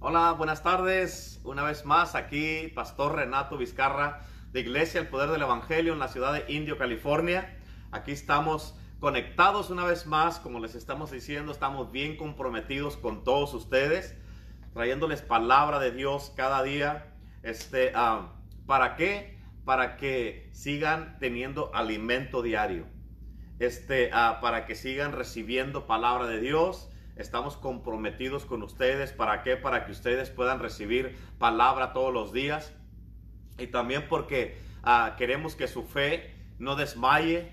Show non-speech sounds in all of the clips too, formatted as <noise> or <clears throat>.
Hola, buenas tardes. Una vez más aquí, Pastor Renato Vizcarra de Iglesia El Poder del Evangelio en la ciudad de Indio, California. Aquí estamos conectados una vez más, como les estamos diciendo, estamos bien comprometidos con todos ustedes, trayéndoles palabra de Dios cada día. Este, ah, ¿Para qué? Para que sigan teniendo alimento diario. Este, ah, para que sigan recibiendo palabra de Dios Estamos comprometidos con ustedes. ¿Para qué? Para que ustedes puedan recibir palabra todos los días. Y también porque ah, queremos que su fe no desmaye.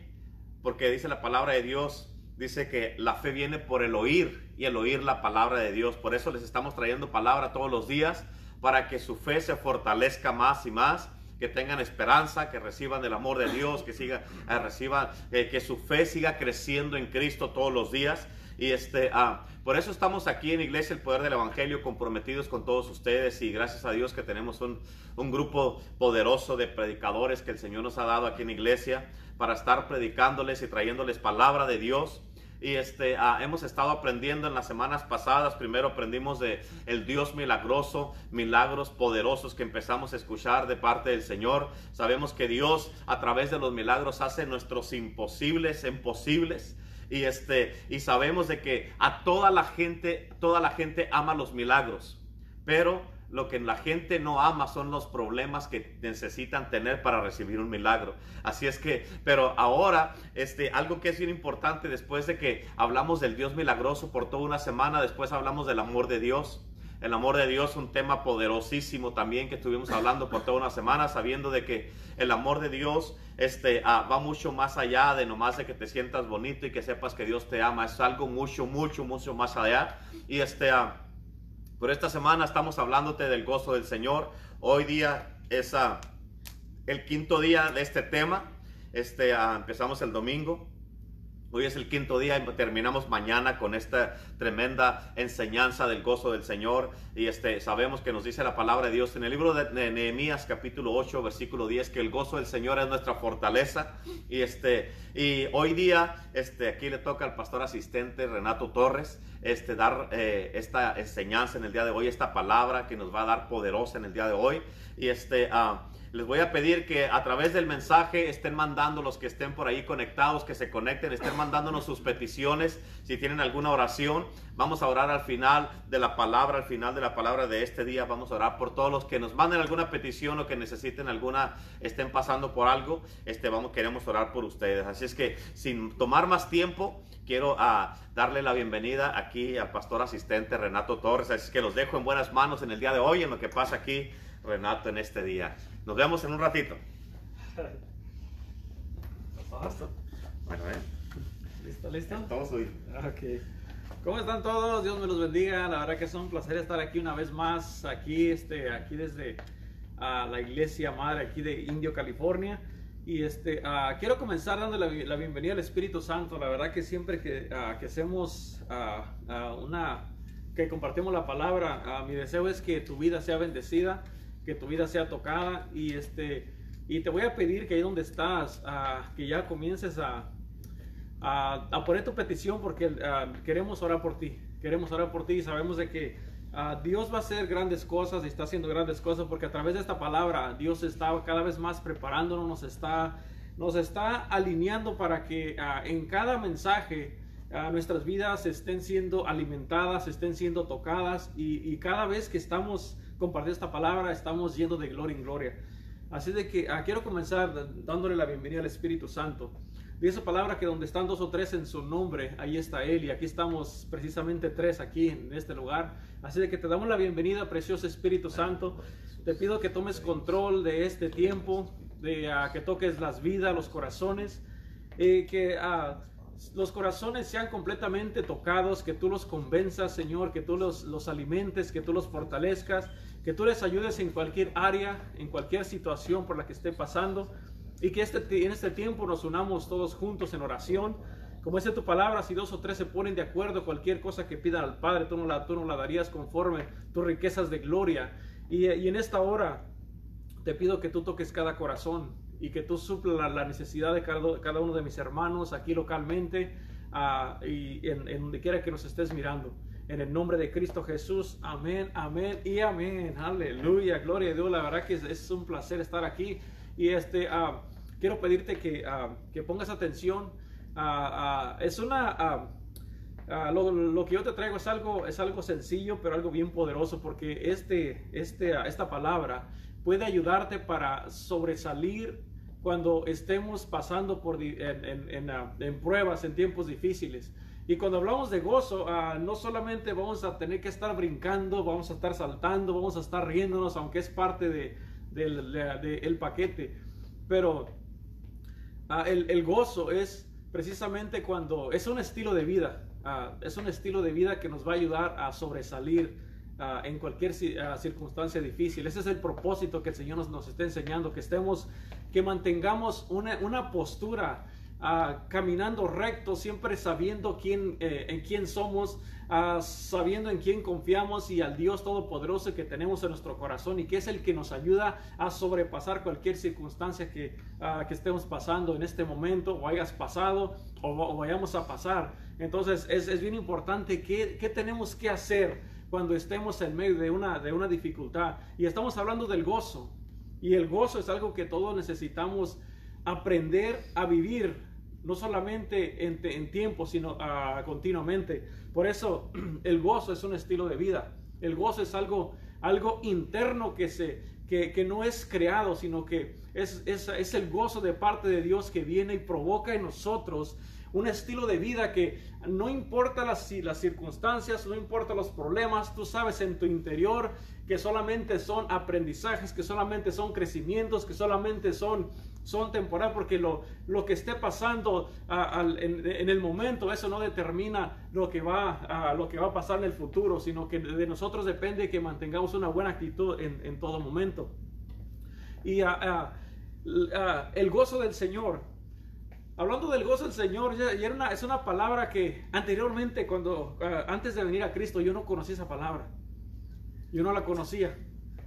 Porque dice la palabra de Dios, dice que la fe viene por el oír y el oír la palabra de Dios. Por eso les estamos trayendo palabra todos los días para que su fe se fortalezca más y más que tengan esperanza, que reciban el amor de Dios, que siga, eh, reciban, eh, que su fe siga creciendo en Cristo todos los días. Y este, ah, por eso estamos aquí en Iglesia El Poder del Evangelio, comprometidos con todos ustedes y gracias a Dios que tenemos un, un grupo poderoso de predicadores que el Señor nos ha dado aquí en Iglesia para estar predicándoles y trayéndoles palabra de Dios. Y este, ah, hemos estado aprendiendo en las semanas pasadas. Primero aprendimos de el Dios milagroso, milagros poderosos que empezamos a escuchar de parte del Señor. Sabemos que Dios a través de los milagros hace nuestros imposibles en posibles y este y sabemos de que a toda la gente toda la gente ama los milagros pero lo que la gente no ama son los problemas que necesitan tener para recibir un milagro. Así es que, pero ahora, este, algo que es bien importante después de que hablamos del Dios milagroso por toda una semana, después hablamos del amor de Dios. El amor de Dios, un tema poderosísimo también que estuvimos hablando por toda una semana, sabiendo de que el amor de Dios este, ah, va mucho más allá de nomás de que te sientas bonito y que sepas que Dios te ama. Es algo mucho, mucho, mucho más allá. Y este, ah, por esta semana estamos hablándote del gozo del Señor. Hoy día es ah, el quinto día de este tema. Este, empezamos el domingo. Hoy es el quinto día y terminamos mañana con esta tremenda enseñanza del gozo del Señor. Y este, sabemos que nos dice la palabra de Dios en el libro de Nehemías capítulo 8 versículo 10 que el gozo del Señor es nuestra fortaleza. Y, este, y hoy día este, aquí le toca al pastor asistente Renato Torres este, dar eh, esta enseñanza en el día de hoy, esta palabra que nos va a dar poderosa en el día de hoy. Y este... Uh, les voy a pedir que a través del mensaje estén mandando los que estén por ahí conectados, que se conecten, estén mandándonos sus peticiones. Si tienen alguna oración, vamos a orar al final de la palabra, al final de la palabra de este día. Vamos a orar por todos los que nos manden alguna petición o que necesiten alguna, estén pasando por algo. Este, vamos, queremos orar por ustedes. Así es que sin tomar más tiempo, quiero ah, darle la bienvenida aquí al pastor asistente Renato Torres. Así es que los dejo en buenas manos en el día de hoy, en lo que pasa aquí Renato en este día. Nos vemos en un ratito. Bueno, ¿eh? ¿Listo, listo? Todos hoy. Ok. ¿Cómo están todos? Dios me los bendiga. La verdad que es un placer estar aquí una vez más, aquí, este, aquí desde uh, la iglesia madre aquí de Indio, California. Y este, uh, quiero comenzar dando la, la, bienvenida al Espíritu Santo. La verdad que siempre que, uh, que hacemos una, que compartimos la palabra, mi deseo es que tu vida sea bendecida que tu vida sea tocada y este y te voy a pedir que ahí donde estás uh, que ya comiences a, a, poner tu petición porque uh, queremos orar por ti queremos orar por ti y sabemos de que uh, Dios va a hacer grandes cosas y está haciendo grandes cosas porque a través de esta palabra Dios está cada vez más preparándonos nos está nos está alineando para que en cada mensaje nuestras vidas estén siendo alimentadas estén siendo tocadas y cada vez que estamos compartir esta palabra, estamos yendo de gloria en gloria. Así de que ah, quiero comenzar dándole la bienvenida al Espíritu Santo. Dice palabra que donde están dos o tres en su nombre, ahí está Él. Y aquí estamos precisamente tres aquí en este lugar. Así de que te damos la bienvenida, precioso Espíritu Santo. Te pido que tomes control de este tiempo, de uh, que toques las vidas, los corazones, y que uh, los corazones sean completamente tocados, que tú los convenzas, Señor, que tú los, los alimentes, que tú los fortalezcas, que tú les ayudes en cualquier área, en cualquier situación por la que esté pasando y que este, en este tiempo nos unamos todos juntos en oración. Como dice tu palabra, si dos o tres se ponen de acuerdo, cualquier cosa que pidan al Padre, tú no la, tú no la darías conforme tus riquezas de gloria. Y, y en esta hora te pido que tú toques cada corazón, y que tú supla la, necesidad de cada, uno de mis hermanos aquí localmente uh, y en, en, donde quiera que nos estés mirando. En el nombre de Cristo Jesús. Amén, amén y amén. Aleluya, gloria a Dios. La verdad que es, un placer estar aquí. Y este, ah, quiero pedirte que, ah, que pongas atención. Ah, es una... lo, lo, que yo te traigo es algo, es algo sencillo, pero algo bien poderoso, porque este, este, esta palabra puede ayudarte para sobresalir cuando estemos pasando por en, en, pruebas, en tiempos difíciles. Y cuando hablamos de gozo, ah, no solamente vamos a tener que estar brincando, vamos a estar saltando, vamos a estar riéndonos, aunque es parte del de, el paquete. Pero ah, el, el, gozo es precisamente cuando es un estilo de vida. Ah, es un estilo de vida que nos va a ayudar a sobresalir en cualquier circunstancia difícil. Ese es el propósito que el Señor nos, nos está enseñando, que estemos, que mantengamos una, una postura caminando recto, siempre sabiendo quién, eh, en quién somos, sabiendo en quién confiamos y al Dios Todopoderoso que tenemos en nuestro corazón y que es el que nos ayuda a sobrepasar cualquier circunstancia que, que estemos pasando en este momento o hayas pasado o, vayamos a pasar. Entonces es, es bien importante qué, qué tenemos que hacer cuando estemos en medio de una, de una dificultad. Y estamos hablando del gozo. Y el gozo es algo que todos necesitamos aprender a vivir, no solamente en, tiempo, sino ah, continuamente. Por eso <clears throat> el gozo es un estilo de vida. El gozo es algo, algo interno que, se, que, no es creado, sino que es, es, es el gozo de parte de Dios que viene y provoca en nosotros un estilo de vida que no importa las, las circunstancias, no importa los problemas, tú sabes en tu interior que solamente son aprendizajes, que solamente son crecimientos, que solamente son son temporal porque lo, lo que esté pasando en, el momento, eso no determina lo que, va, a, lo que va a pasar en el futuro, sino que de nosotros depende que mantengamos una buena actitud en, todo momento. Y el gozo del Señor. Hablando del gozo del Señor, ya, una, es una palabra que anteriormente, cuando antes de venir a Cristo, yo no conocía esa palabra. Yo no la conocía.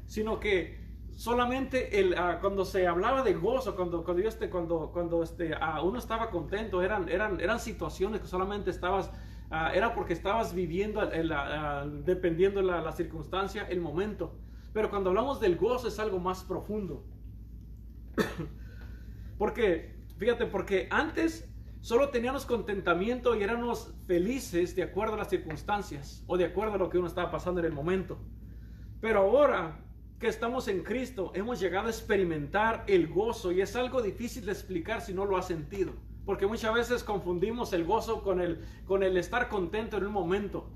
Sino que solamente el, ah, cuando se hablaba de gozo, cuando, cuando, yo este, cuando, cuando este, uh, uno estaba contento, eran, eran, eran situaciones que solamente estabas, uh, era porque estabas viviendo, dependiendo de la, la, circunstancia, el momento. Pero cuando hablamos del gozo es algo más profundo. <coughs> porque, fíjate, porque antes solo teníamos contentamiento y éramos felices de acuerdo a las circunstancias o de acuerdo a lo que uno estaba pasando en el momento. Pero ahora que estamos en Cristo, hemos llegado a experimentar el gozo y es algo difícil de explicar si no lo has sentido. Porque muchas veces confundimos el gozo con el, con el estar contento en un momento.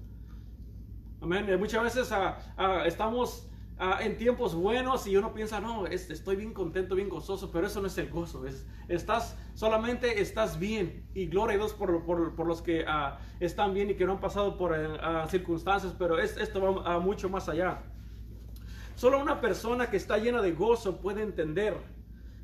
Amén. Muchas veces ah, ah, estamos ah, en tiempos buenos y uno piensa, no, estoy bien contento, bien gozoso, pero eso no es el gozo. Es, estás, solamente estás bien. Y gloria a Dios por, por, por los que están bien y que no han pasado por eh, circunstancias, pero es, esto va mucho más allá. Solo una persona que está llena de gozo puede entender.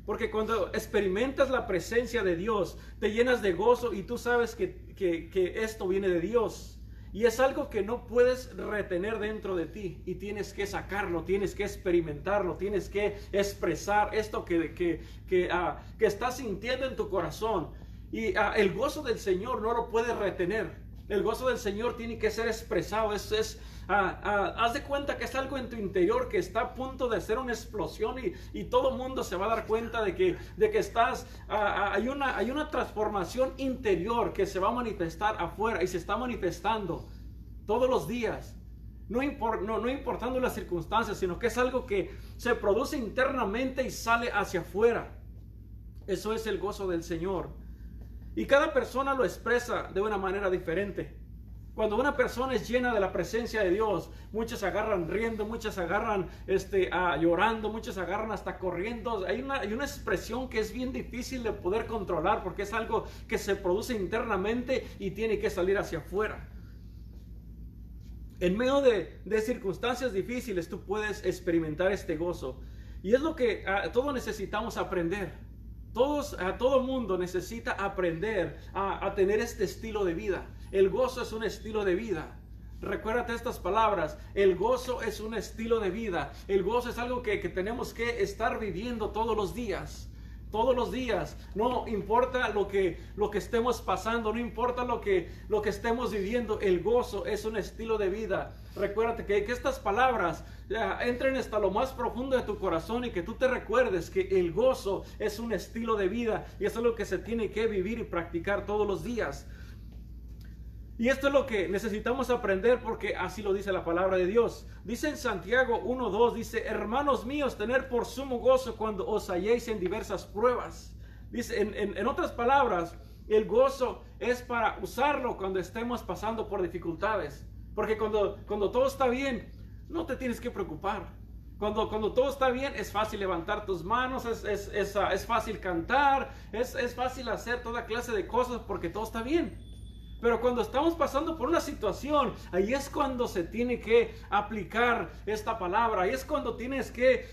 Porque cuando experimentas la presencia de Dios, te llenas de gozo y tú sabes que, esto viene de Dios. Y es algo que no puedes retener dentro de ti y tienes que sacarlo, tienes que experimentarlo, tienes que expresar esto que, que, que, ah, estás sintiendo en tu corazón. Y ah, el gozo del Señor no lo puedes retener. El gozo del Señor tiene que ser expresado. Es, es, Ah, ah, haz de cuenta que es algo en tu interior que está a punto de hacer una explosión y, todo el mundo se va a dar cuenta de que, de que estás, ah, hay, una, hay una transformación interior que se va a manifestar afuera y se está manifestando todos los días. No, importando las circunstancias, sino que es algo que se produce internamente y sale hacia afuera. Eso es el gozo del Señor. Y cada persona lo expresa de una manera diferente. Cuando una persona es llena de la presencia de Dios, muchos agarran riendo, muchos agarran este, llorando, muchos agarran hasta corriendo. Hay una, hay una expresión que es bien difícil de poder controlar porque es algo que se produce internamente y tiene que salir hacia afuera. En medio de, de circunstancias difíciles tú puedes experimentar este gozo. Y es lo que ah, todos necesitamos aprender. Todos, a todo mundo necesita aprender a, a tener este estilo de vida. El gozo es un estilo de vida. Recuérdate estas palabras. El gozo es un estilo de vida. El gozo es algo que, tenemos que estar viviendo todos los días. Todos los días. No importa lo que, lo que estemos pasando, no importa lo que, lo que estemos viviendo, el gozo es un estilo de vida. Recuérdate que, que estas palabras ya, entren hasta lo más profundo de tu corazón y que tú te recuerdes que el gozo es un estilo de vida y eso es lo que se tiene que vivir y practicar todos los días. Y esto es lo que necesitamos aprender porque así lo dice la palabra de Dios. Dice en Santiago 1.2, dice, hermanos míos, tener por sumo gozo cuando os halléis en diversas pruebas. Dice, en, en otras palabras, el gozo es para usarlo cuando estemos pasando por dificultades. Porque cuando, cuando todo está bien, no te tienes que preocupar. Cuando, cuando todo está bien, es fácil levantar tus manos, es, es, es, es fácil cantar, es, es fácil hacer toda clase de cosas porque todo está bien. Pero cuando estamos pasando por una situación, ahí es cuando se tiene que aplicar esta palabra. Ahí es cuando tienes que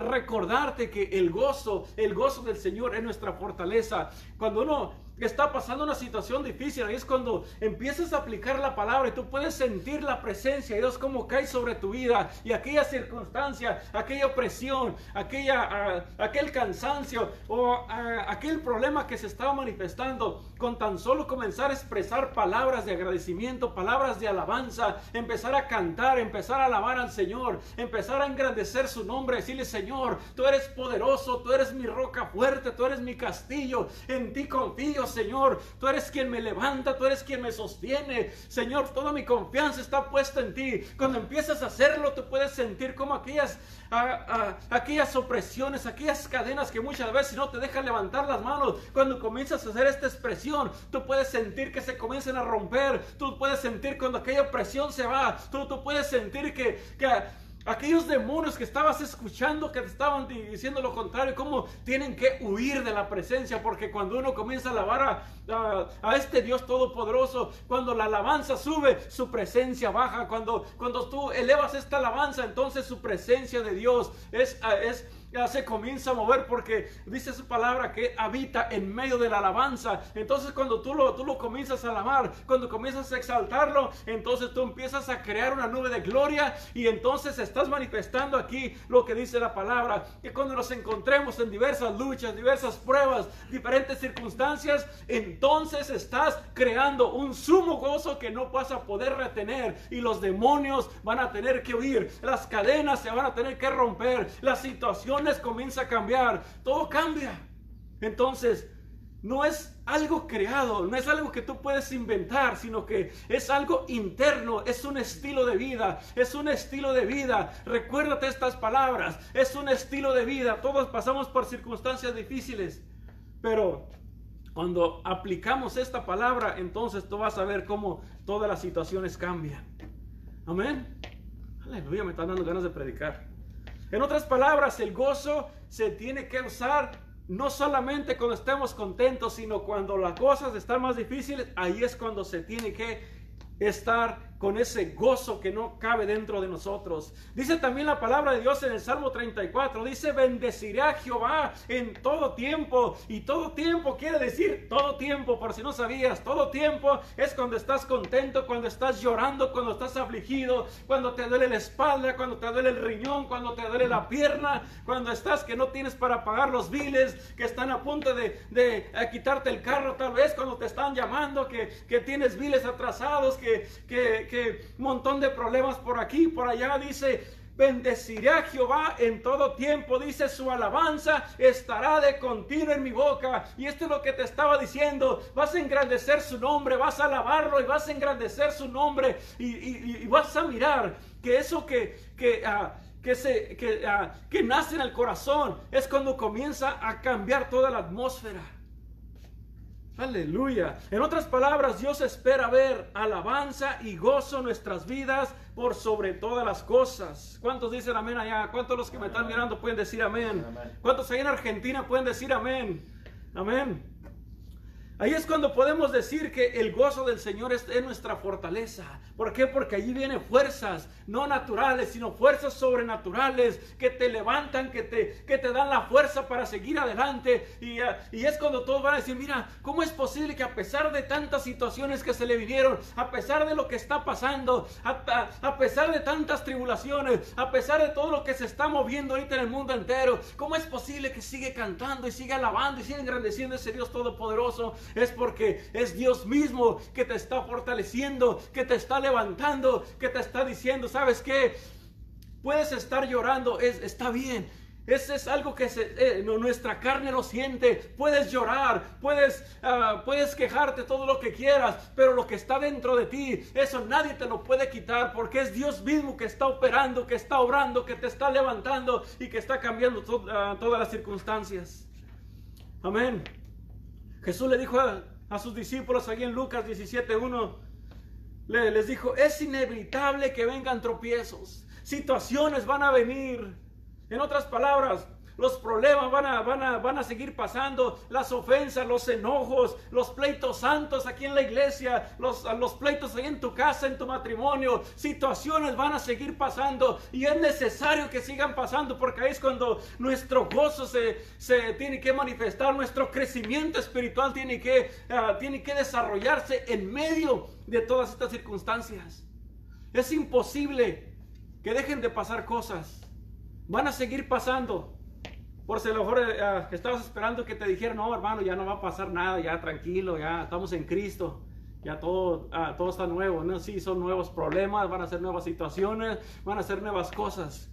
recordarte que el gozo, el gozo del Señor es nuestra fortaleza. Cuando uno está pasando una situación difícil, ahí es cuando empiezas a aplicar la palabra y tú puedes sentir la presencia de Dios como cae sobre tu vida y aquella circunstancia, aquella opresión, aquella, uh, aquel cansancio o uh, aquel problema que se estaba manifestando, con tan solo comenzar a expresar palabras de agradecimiento, palabras de alabanza, empezar a cantar, empezar a alabar al Señor, empezar a engrandecer su nombre, decirle Señor, tú eres poderoso, tú eres mi roca fuerte, tú eres mi castillo, en ti confío, Señor. Tú eres quien me levanta, tú eres quien me sostiene. Señor, toda mi confianza está puesta en ti. Cuando empiezas a hacerlo, tú puedes sentir como aquellas, aquellas opresiones, aquellas cadenas que muchas veces no te dejan levantar las manos. Cuando comienzas a hacer esta expresión, tú puedes sentir que se comiencen a romper. Tú puedes sentir cuando aquella opresión se va. Tú, tú puedes sentir que, que aquellos demonios que estabas escuchando que te estaban diciendo lo contrario, cómo tienen que huir de la presencia, porque cuando uno comienza a alabar a, a, a, este Dios todopoderoso, cuando la alabanza sube, su presencia baja, cuando, cuando tú elevas esta alabanza, entonces su presencia de Dios es, es ya se comienza a mover porque dice su palabra que habita en medio de la alabanza. Entonces cuando tú lo, tú lo comienzas a alabar, cuando comienzas a exaltarlo, entonces tú empiezas a crear una nube de gloria y entonces estás manifestando aquí lo que dice la palabra. Que cuando nos encontremos en diversas luchas, diversas pruebas, diferentes circunstancias, entonces estás creando un sumo gozo que no vas a poder retener y los demonios van a tener que huir, las cadenas se van a tener que romper, la situación comienza a cambiar, todo cambia. Entonces, no es algo creado, no es algo que tú puedes inventar, sino que es algo interno, es un estilo de vida, es un estilo de vida. Recuérdate estas palabras, es un estilo de vida. Todos pasamos por circunstancias difíciles, pero cuando aplicamos esta palabra, entonces tú vas a ver cómo todas las situaciones cambian. Amén. Aleluya, me están dando ganas de predicar. En otras palabras, el gozo se tiene que usar no solamente cuando estemos contentos, sino cuando las cosas están más difíciles, ahí es cuando se tiene que estar con ese gozo que no cabe dentro de nosotros. Dice también la palabra de Dios en el Salmo 34, dice, bendeciré a Jehová en todo tiempo. Y todo tiempo quiere decir todo tiempo, por si no sabías, todo tiempo es cuando estás contento, cuando estás llorando, cuando estás afligido, cuando te duele la espalda, cuando te duele el riñón, cuando te duele la pierna, cuando estás que no tienes para pagar los biles, que están a punto de, de quitarte el carro tal vez, cuando te están llamando, que, que tienes biles atrasados, que, que que montón de problemas por aquí, por allá, dice, bendeciré a Jehová en todo tiempo, dice su alabanza estará de continuo en mi boca. Y esto es lo que te estaba diciendo, vas a engrandecer su nombre, vas a alabarlo y vas a engrandecer su nombre y, y, y vas a mirar que eso que... que uh, que, se, que, uh, que nace en el corazón es cuando comienza a cambiar toda la atmósfera. Aleluya. En otras palabras, Dios espera ver alabanza y gozo en nuestras vidas por sobre todas las cosas. ¿Cuántos dicen amén allá? ¿Cuántos los que me están mirando pueden decir amén? ¿Cuántos ahí en Argentina pueden decir amén? Amén. Ahí es cuando podemos decir que el gozo del Señor es, nuestra fortaleza. ¿Por qué? Porque allí vienen fuerzas, no naturales, sino fuerzas sobrenaturales que te levantan, que te, que te dan la fuerza para seguir adelante. Y, ah, y es cuando todos van a decir, mira, ¿cómo es posible que a pesar de tantas situaciones que se le vinieron, a pesar de lo que está pasando, a, a pesar de tantas tribulaciones, a pesar de todo lo que se está moviendo ahorita en el mundo entero, ¿cómo es posible que sigue cantando y sigue alabando y sigue engrandeciendo ese Dios todopoderoso? Es porque es Dios mismo que te está fortaleciendo, que te está levantando, que te está diciendo, ¿sabes qué? Puedes estar llorando, es, está bien. Ese es algo que eh, nuestra carne lo siente. Puedes llorar, puedes, ah, puedes quejarte todo lo que quieras, pero lo que está dentro de ti, eso nadie te lo puede quitar porque es Dios mismo que está operando, que está obrando, que te está levantando y que está cambiando ah, todas las circunstancias. Amén. Jesús le dijo a, sus discípulos allí en Lucas 17.1, le, les dijo, es inevitable que vengan tropiezos, situaciones van a venir. En otras palabras, los problemas van a, van, a, van a seguir pasando, las ofensas, los enojos, los pleitos santos aquí en la iglesia, los, los pleitos ahí en tu casa, en tu matrimonio, situaciones van a seguir pasando y es necesario que sigan pasando porque ahí es cuando nuestro gozo se, se tiene que manifestar, nuestro crecimiento espiritual tiene que, ah, tiene que desarrollarse en medio de todas estas circunstancias. Es imposible que dejen de pasar cosas. Van a seguir pasando. Por si a lo mejor eh, estabas esperando que te dijeran, no, hermano, ya no va a pasar nada, ya tranquilo, ya estamos en Cristo, ya todo, ah, todo está nuevo. No, sí, son nuevos problemas, van a ser nuevas situaciones, van a ser nuevas cosas.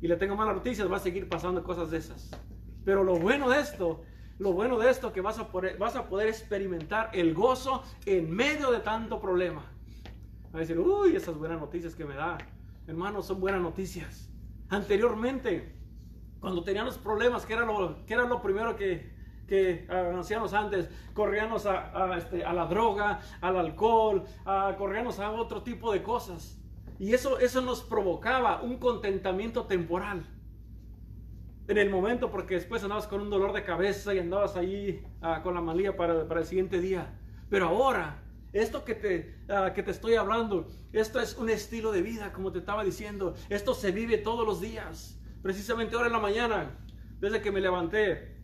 Y le tengo malas noticias, va a seguir pasando cosas de esas. Pero lo bueno de esto, lo bueno de esto que vas a poder, vas a poder experimentar el gozo en medio de tanto problema. Va a decir, uy, esas buenas noticias que me da. Hermano, son buenas noticias. Anteriormente, cuando tenían los problemas, que era lo, que era lo primero que, que uh, hacíamos antes, corríamos a, este, a, la droga, al alcohol, a, corríamos a otro tipo de cosas. Y eso, eso nos provocaba un contentamiento temporal. En el momento, porque después andabas con un dolor de cabeza y andabas ahí ah, con la malía para, para, el siguiente día. Pero ahora, esto que te, ah, que te estoy hablando, esto es un estilo de vida, como te estaba diciendo. Esto se vive todos los días precisamente ahora en la mañana, desde que me levanté,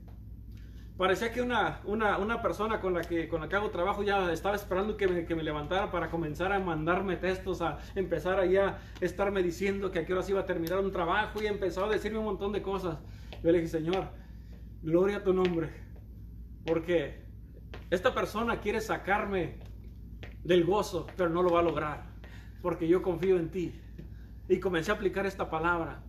parecía que una, una, persona con la, que, con la que hago trabajo ya estaba esperando que me, que me, levantara para comenzar a mandarme textos, a empezar a estarme diciendo que a qué horas iba a terminar un trabajo y empezó a decirme un montón de cosas. Yo le dije, Señor, gloria a tu nombre, porque esta persona quiere sacarme del gozo, pero no lo va a lograr, porque yo confío en ti. Y comencé a aplicar esta palabra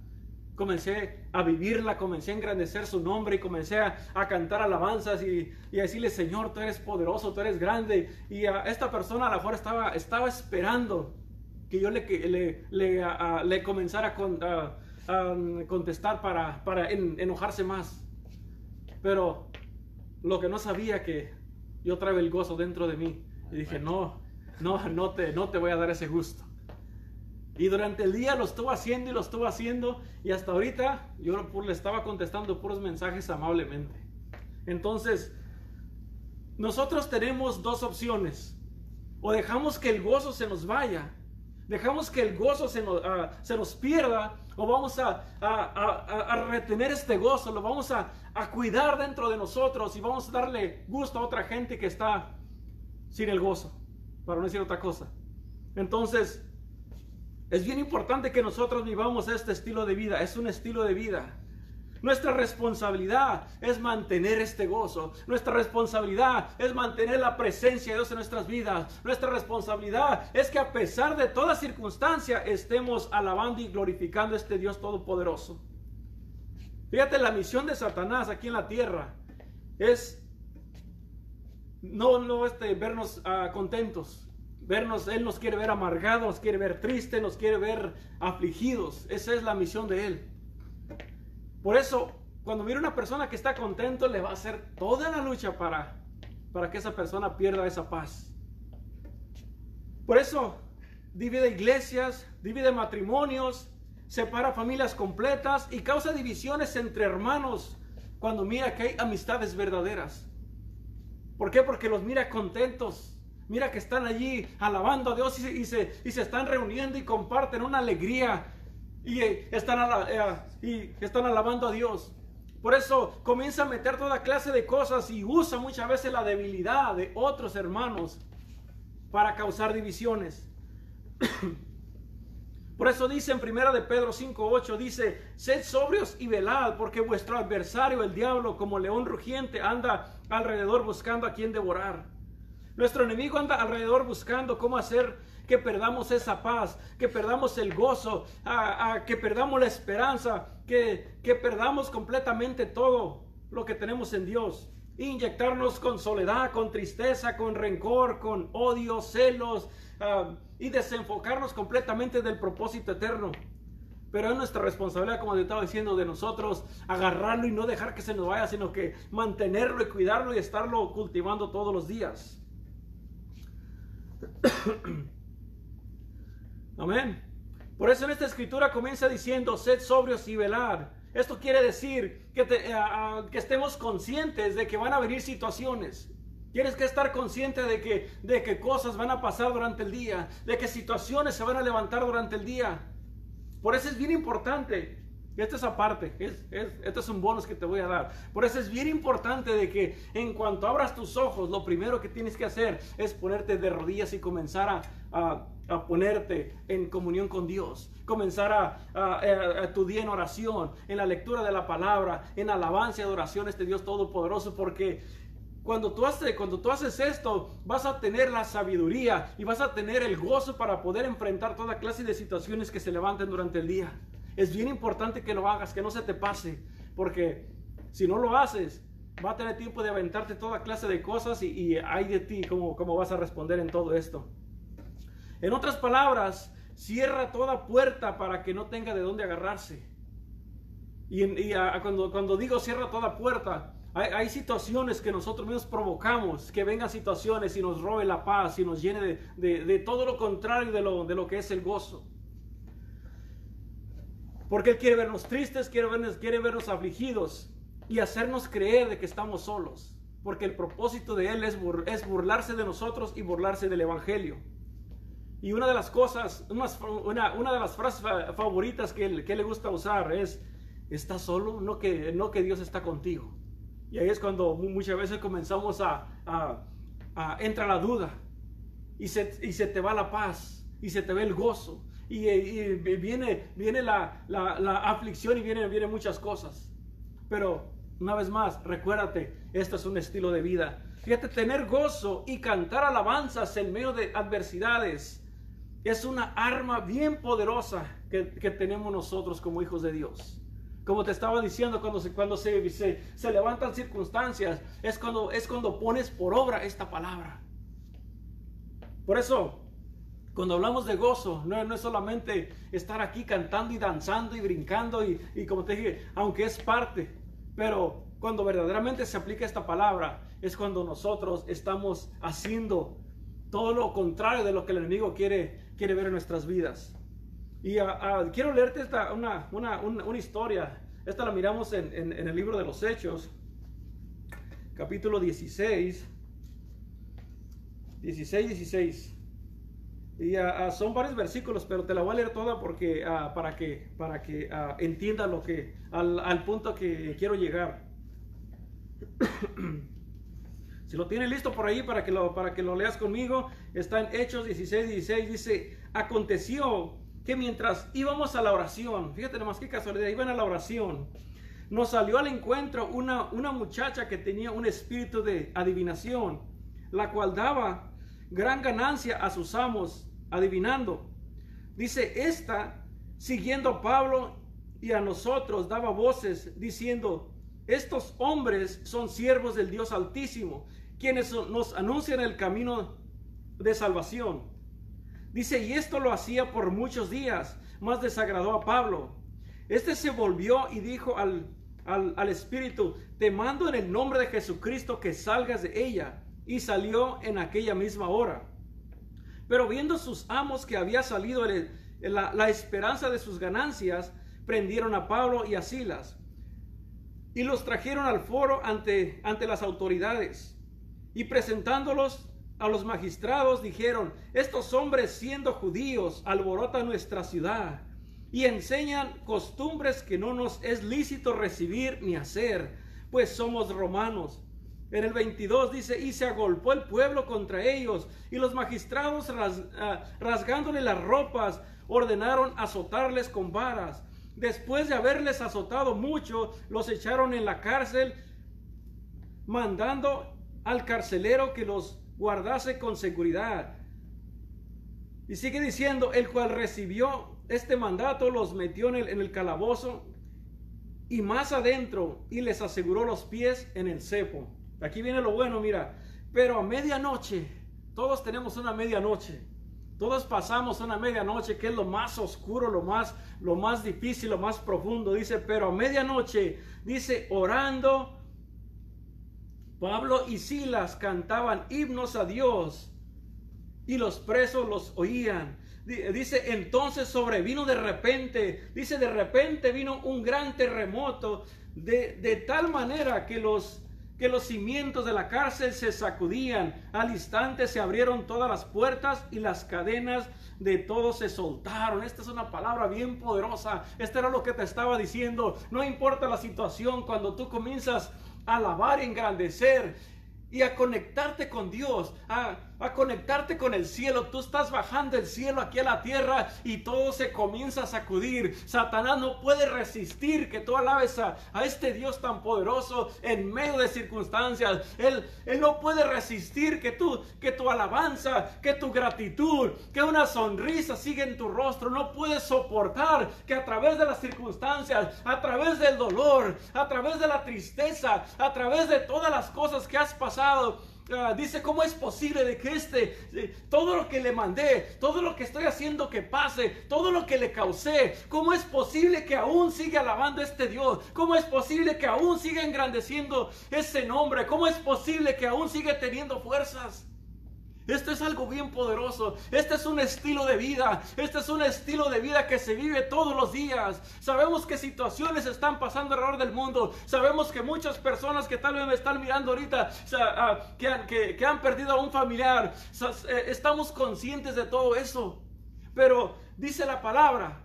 comencé a vivirla, comencé a engrandecer su nombre y comencé a, cantar alabanzas y, y, a decirle, Señor, tú eres poderoso, tú eres grande. Y a esta persona a lo mejor estaba, estaba esperando que yo le, le, le, comenzara a, contestar para, para enojarse más. Pero lo que no sabía que yo traigo el gozo dentro de mí. Y dije, no, no, no te, no te voy a dar ese gusto. Y durante el día lo estuvo haciendo y lo estuvo haciendo. Y hasta ahorita yo le estaba contestando puros mensajes amablemente. Entonces, nosotros tenemos dos opciones. O dejamos que el gozo se nos vaya. Dejamos que el gozo se nos, ah, pierda. O vamos a, a, retener este gozo. Lo vamos a, cuidar dentro de nosotros. Y vamos a darle gusto a otra gente que está sin el gozo. Para no decir otra cosa. Entonces, es bien importante que nosotros vivamos este estilo de vida. Es un estilo de vida. Nuestra responsabilidad es mantener este gozo. Nuestra responsabilidad es mantener la presencia de Dios en nuestras vidas. Nuestra responsabilidad es que a pesar de toda circunstancia estemos alabando y glorificando a este Dios todopoderoso. Fíjate, la misión de Satanás aquí en la tierra es no, no este, vernos ah, contentos, vernos, Él nos quiere ver amargados, nos quiere ver tristes, nos quiere ver afligidos. Esa es la misión de Él. Por eso, cuando mira una persona que está contento, le va a hacer toda la lucha para, para que esa persona pierda esa paz. Por eso, divide iglesias, divide matrimonios, separa familias completas y causa divisiones entre hermanos cuando mira que hay amistades verdaderas. ¿Por qué? Porque los mira contentos. Mira que están allí alabando a Dios y se, y se, están reuniendo y comparten una alegría y eh, están, eh, y están alabando a Dios. Por eso comienza a meter toda clase de cosas y usa muchas veces la debilidad de otros hermanos para causar divisiones. <coughs> Por eso dice en primera de Pedro 5:8 dice, "Sed sobrios y velad, porque vuestro adversario el diablo como león rugiente anda alrededor buscando a quien devorar." Nuestro enemigo anda alrededor buscando cómo hacer que perdamos esa paz, que perdamos el gozo, que perdamos la esperanza, que, que perdamos completamente todo lo que tenemos en Dios. Inyectarnos con soledad, con tristeza, con rencor, con odio, celos, Ah, y desenfocarnos completamente del propósito eterno. Pero es nuestra responsabilidad, como te estaba diciendo, de nosotros agarrarlo y no dejar que se nos vaya, sino que mantenerlo y cuidarlo y estarlo cultivando todos los días. <coughs> Amén. Por eso en esta escritura comienza diciendo, sed sobrios y velar. Esto quiere decir que, ah, que estemos conscientes de que van a venir situaciones. Tienes que estar consciente de que, de que cosas van a pasar durante el día, de que situaciones se van a levantar durante el día. Por eso es bien importante. Esta es aparte, es, es, este es un bonus que te voy a dar. Por eso es bien importante de que en cuanto abras tus ojos, lo primero que tienes que hacer es ponerte de rodillas y comenzar a, a, ponerte en comunión con Dios. Comenzar a, a, tu día en oración, en la lectura de la palabra, en alabanza y adoración a este Dios Todopoderoso, porque cuando tú, haces, cuando tú haces esto, vas a tener la sabiduría y vas a tener el gozo para poder enfrentar toda clase de situaciones que se levanten durante el día. Es bien importante que lo hagas, que no se te pase, porque si no lo haces, va a tener tiempo de aventarte toda clase de cosas y, y hay de ti cómo, cómo vas a responder en todo esto. En otras palabras, cierra toda puerta para que no tenga de dónde agarrarse. Y, cuando, cuando digo cierra toda puerta, hay, situaciones que nosotros mismos provocamos, que vengan situaciones y nos robe la paz y nos llene de, todo lo contrario de lo, de lo que es el gozo. Porque Él quiere vernos tristes, quiere vernos, quiere vernos afligidos y hacernos creer de que estamos solos. Porque el propósito de Él es, burlarse de nosotros y burlarse del Evangelio. Y una de las cosas, una, de las frases favoritas que, que le gusta usar es, ¿estás solo? No que, no que Dios está contigo. Y ahí es cuando muchas veces comenzamos a, a, entra la duda y se, y se, te va la paz y se te ve el gozo y, viene, viene la, la, aflicción y vienen viene muchas cosas. Pero una vez más, recuérdate, esto es un estilo de vida. Fíjate, tener gozo y cantar alabanzas en medio de adversidades es una arma bien poderosa que, que tenemos nosotros como hijos de Dios. Como te estaba diciendo, cuando se, cuando se, se, levantan circunstancias, es cuando, es cuando pones por obra esta palabra. Por eso, cuando hablamos de gozo, no, no, es solamente estar aquí cantando y danzando y brincando y, y, como te dije, aunque es parte, pero cuando verdaderamente se aplica esta palabra, es cuando nosotros estamos haciendo todo lo contrario de lo que el enemigo quiere, quiere ver en nuestras vidas. Y ah, ah, quiero leerte esta, una, una, una, historia. Esta la miramos en, en, el libro de los Hechos, capítulo 16. 16, 16. Y uh, son varios versículos, pero te la voy a leer toda porque, para que, para que entienda lo que, al, al, punto que quiero llegar. <coughs> si lo tiene listo por ahí para que lo, para que lo leas conmigo, está en Hechos 16, 16. Dice, aconteció que mientras íbamos a la oración, fíjate nomás qué casualidad, iban a la oración, nos salió al encuentro una, una muchacha que tenía un espíritu de adivinación, la cual daba gran ganancia a sus amos adivinando. Dice, esta, siguiendo a Pablo y a nosotros, daba voces diciendo, estos hombres son siervos del Dios Altísimo, quienes nos anuncian el camino de salvación. Dice, y esto lo hacía por muchos días, más desagradó a Pablo. Este se volvió y dijo al, al, espíritu, te mando en el nombre de Jesucristo que salgas de ella. Y salió en aquella misma hora. Pero viendo sus amos que había salido la, la esperanza de sus ganancias, prendieron a Pablo y a Silas y los trajeron al foro ante, ante las autoridades. Y presentándolos a los magistrados dijeron, estos hombres siendo judíos alborotan nuestra ciudad y enseñan costumbres que no nos es lícito recibir ni hacer, pues somos romanos. En el 22 dice, y se agolpó el pueblo contra ellos, y los magistrados ah, rasgándole las ropas, ordenaron azotarles con varas. Después de haberles azotado mucho, los echaron en la cárcel, mandando al carcelero que los guardase con seguridad. Y sigue diciendo, el cual recibió este mandato, los metió en el, en el calabozo y más adentro y les aseguró los pies en el cepo. Aquí viene lo bueno, mira. Pero a medianoche, todos tenemos una medianoche. Todos pasamos una medianoche que es lo más oscuro, lo más, lo más difícil, lo más profundo. Dice, pero a medianoche, dice, orando, Pablo y Silas cantaban himnos a Dios y los presos los oían. Dice, entonces sobrevino de repente, dice, de repente vino un gran terremoto de, de tal manera que los que los cimientos de la cárcel se sacudían. Al instante se abrieron todas las puertas y las cadenas de todos se soltaron. Esta es una palabra bien poderosa. Esto era lo que te estaba diciendo. No importa la situación, cuando tú comienzas a alabar engrandecer y a conectarte con Dios, a, conectarte con el cielo. Tú estás bajando el cielo aquí a la tierra y todo se comienza a sacudir. Satanás no puede resistir que tú alabes a, este Dios tan poderoso en medio de circunstancias. Él, él no puede resistir que tú, que tu alabanza, que tu gratitud, que una sonrisa siga en tu rostro. No puede soportar que a través de las circunstancias, a través del dolor, a través de la tristeza, a través de todas las cosas que has pasado, Ah, dice, ¿cómo es posible de que este, todo lo que le mandé, todo lo que estoy haciendo que pase, todo lo que le causé, ¿cómo es posible que aún siga alabando a este Dios? ¿Cómo es posible que aún siga engrandeciendo ese nombre? ¿Cómo es posible que aún siga teniendo fuerzas? Esto es algo bien poderoso. Este es un estilo de vida. Este es un estilo de vida que se vive todos los días. Sabemos que situaciones están pasando alrededor del mundo. Sabemos que muchas personas que tal vez me están mirando ahorita, ah, que, han, perdido a un familiar, eh, estamos conscientes de todo eso. Pero dice la palabra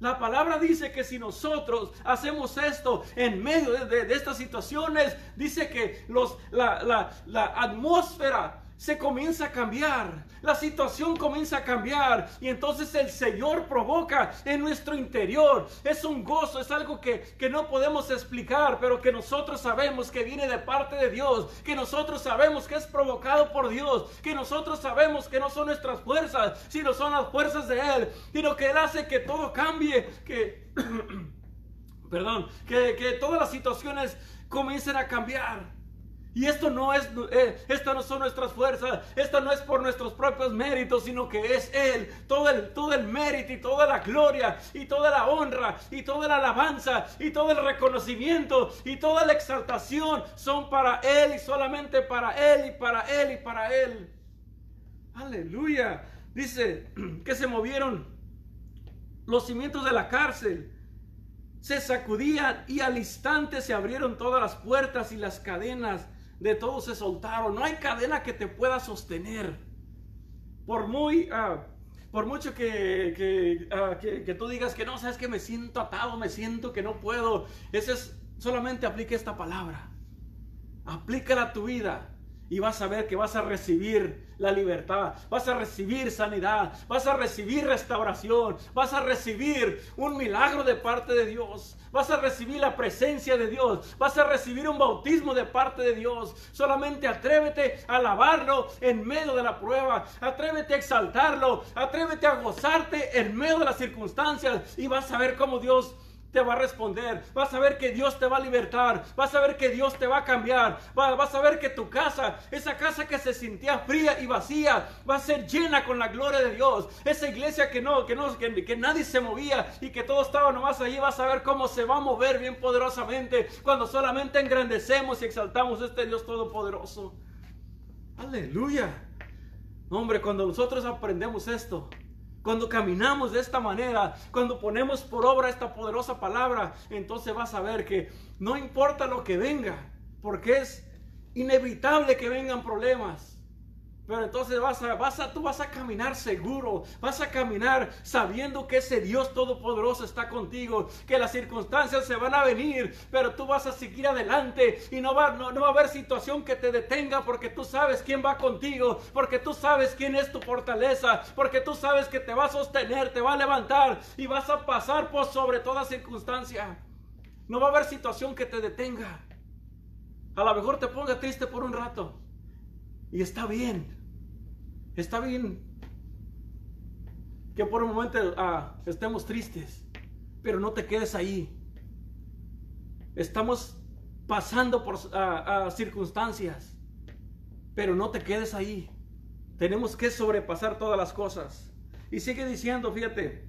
la palabra dice que si nosotros hacemos esto en medio de, estas situaciones, dice que los, la, la, la atmósfera se comienza a cambiar, la situación comienza a cambiar y entonces el Señor provoca en nuestro interior. Es un gozo, es algo que, que, no podemos explicar, pero que nosotros sabemos que viene de parte de Dios, que nosotros sabemos que es provocado por Dios, que nosotros sabemos que no son nuestras fuerzas, sino son las fuerzas de Él, sino que Él hace que todo cambie, que, <clears throat> perdón, que, que todas las situaciones comiencen a cambiar. Y esto no es, eh, no son nuestras fuerzas, esto no es por nuestros propios méritos, sino que es Él. Todo el, todo el mérito y toda la gloria y toda la honra y toda la alabanza y todo el reconocimiento y toda la exaltación son para Él y solamente para Él y para Él y para Él. Aleluya. Dice <clears throat> que se movieron los cimientos de la cárcel se sacudían y al instante se abrieron todas las puertas y las cadenas de todos se soltaron. No hay cadena que te pueda sostener. Por muy, ah, por mucho que, ah, que, que, tú digas que no, sabes que me siento atado, me siento que no puedo. Ese es, solamente aplique esta palabra. Aplícala a tu vida y vas a ver que vas a recibir la libertad, vas a recibir sanidad, vas a recibir restauración, vas a recibir un milagro de parte de Dios, vas a recibir la presencia de Dios, vas a recibir un bautismo de parte de Dios. Solamente atrévete a alabarlo en medio de la prueba, atrévete a exaltarlo, atrévete a gozarte en medio de las circunstancias y vas a ver cómo Dios te va a responder. Vas a ver que Dios te va a libertar. Vas a ver que Dios te va a cambiar. Vas a ver que tu casa, esa casa que se sentía fría y vacía, va a ser llena con la gloria de Dios. Esa iglesia que no, que no, que, nadie se movía y que todo estaba nomás allí, vas a ver cómo se va a mover bien poderosamente cuando solamente engrandecemos y exaltamos a este Dios todopoderoso. Aleluya. Hombre, cuando nosotros aprendemos esto, cuando caminamos de esta manera, cuando ponemos por obra esta poderosa palabra, entonces vas a ver que no importa lo que venga, porque es inevitable que vengan problemas. Pero entonces vas a, vas a, tú vas a caminar seguro, vas a caminar sabiendo que ese Dios todopoderoso está contigo, que las circunstancias se van a venir, pero tú vas a seguir adelante y no va, no, no va a haber situación que te detenga porque tú sabes quién va contigo, porque tú sabes quién es tu fortaleza, porque tú sabes que te va a sostener, te va a levantar y vas a pasar por sobre toda circunstancia. No va a haber situación que te detenga. A lo mejor te ponga triste por un rato. Y está bien. Está bien que por un momento ah, estemos tristes, pero no te quedes ahí. Estamos pasando por ah, ah, circunstancias, pero no te quedes ahí. Tenemos que sobrepasar todas las cosas. Y sigue diciendo, fíjate,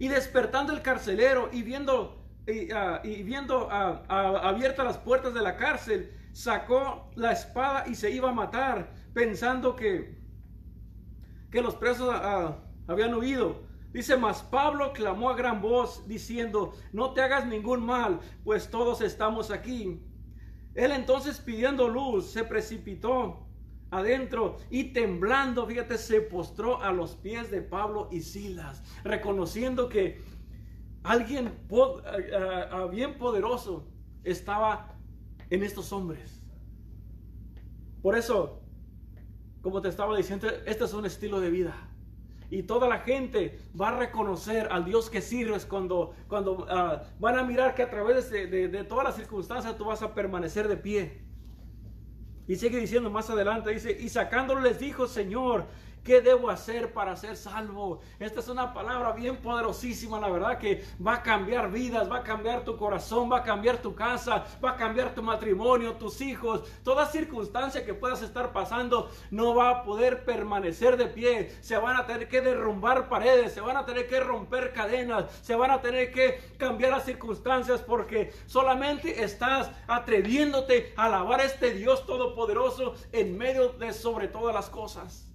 y despertando el carcelero y viendo, y, viendo abiertas las puertas de la cárcel, sacó la espada y se iba a matar, pensando que que los presos ah, ah, habían huido. Dice, mas Pablo clamó a gran voz diciendo, no te hagas ningún mal, pues todos estamos aquí. Él entonces pidiendo luz se precipitó adentro y temblando, fíjate, se postró a los pies de Pablo y Silas, reconociendo que alguien ah, bien poderoso estaba en estos hombres. Por eso como te estaba diciendo, este es un estilo de vida. Y toda la gente va a reconocer al Dios que sirves cuando, cuando ah, van a mirar que a través de, de todas las circunstancias tú vas a permanecer de pie. Y sigue diciendo más adelante, dice, y sacándolo les dijo, Señor, ¿Qué debo hacer para ser salvo? Esta es una palabra bien poderosísima, la verdad, que va a cambiar vidas, va a cambiar tu corazón, va a cambiar tu casa, va a cambiar tu matrimonio, tus hijos. Toda circunstancia que puedas estar pasando no va a poder permanecer de pie. Se van a tener que derrumbar paredes, se van a tener que romper cadenas, se van a tener que cambiar las circunstancias porque solamente estás atreviéndote a alabar a este Dios todopoderoso en medio de sobre todas las cosas.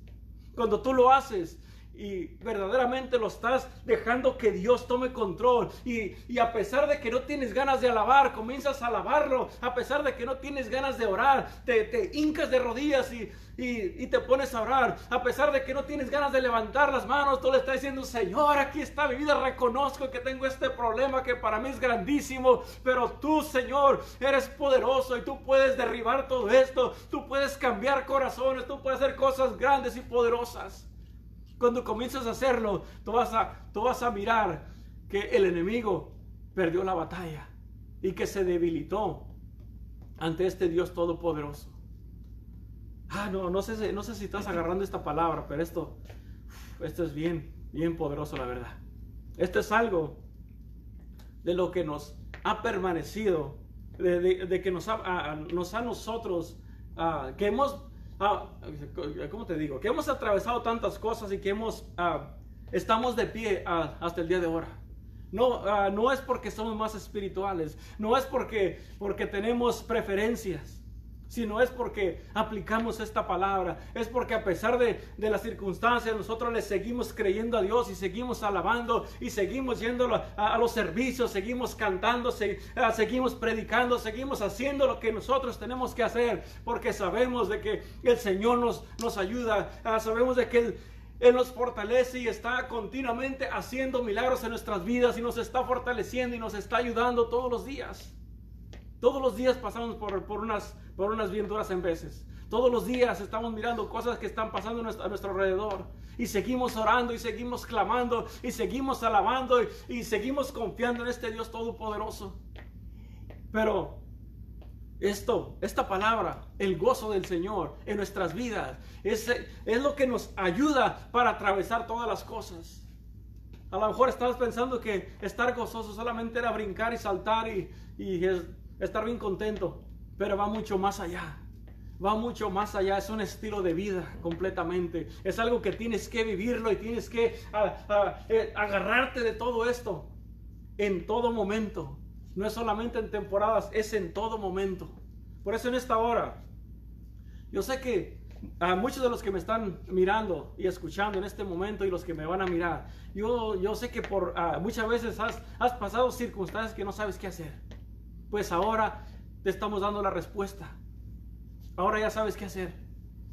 Cuando tú lo haces, y verdaderamente lo estás dejando que Dios tome control. Y, a pesar de que no tienes ganas de alabar, comienzas a alabarlo. A pesar de que no tienes ganas de orar, te, te hincas de rodillas y, y, te pones a orar. A pesar de que no tienes ganas de levantar las manos, tú le estás diciendo, Señor, aquí está mi vida. Reconozco que tengo este problema que para mí es grandísimo. Pero tú, Señor, eres poderoso y tú puedes derribar todo esto. Tú puedes cambiar corazones. Tú puedes hacer cosas grandes y poderosas. Cuando comienzas a hacerlo, tú vas a, tú vas a mirar que el enemigo perdió la batalla y que se debilitó ante este Dios todopoderoso. Ah, no, no sé, no sé si estás agarrando esta palabra, pero esto, esto es bien, bien poderoso, la verdad. Esto es algo de lo que nos ha permanecido, de, que nos ha, nos a nosotros, que hemos ah, ¿cómo te digo? Que hemos atravesado tantas cosas y que hemos, ah, estamos de pie ah, hasta el día de ahora. No, ah, no es porque somos más espirituales, no es porque, porque tenemos preferencias sino es porque aplicamos esta palabra, es porque a pesar de, las circunstancias nosotros le seguimos creyendo a Dios y seguimos alabando y seguimos yendo a, los servicios, seguimos cantando, seguimos predicando, seguimos haciendo lo que nosotros tenemos que hacer, porque sabemos de que el Señor nos, nos ayuda, ah, sabemos de que él nos fortalece y está continuamente haciendo milagros en nuestras vidas y nos está fortaleciendo y nos está ayudando todos los días. Todos los días pasamos por, por, unas, por unas bien duras en veces. Todos los días estamos mirando cosas que están pasando a nuestro, alrededor. Y seguimos orando y seguimos clamando y seguimos alabando y, seguimos confiando en este Dios todopoderoso. Pero esto, esta palabra, el gozo del Señor en nuestras vidas, es, es lo que nos ayuda para atravesar todas las cosas. A lo mejor estabas pensando que estar gozoso solamente era brincar y saltar y, y estar bien contento, pero va mucho más allá. Va mucho más allá, es un estilo de vida completamente. Es algo que tienes que vivirlo y tienes que eh, agarrarte de todo esto en todo momento. No es solamente en temporadas, es en todo momento. Por eso en esta hora, yo sé que a muchos de los que me están mirando y escuchando en este momento y los que me van a mirar, yo, yo sé que por muchas veces has, has pasado circunstancias que no sabes qué hacer pues ahora te estamos dando la respuesta. Ahora ya sabes qué hacer.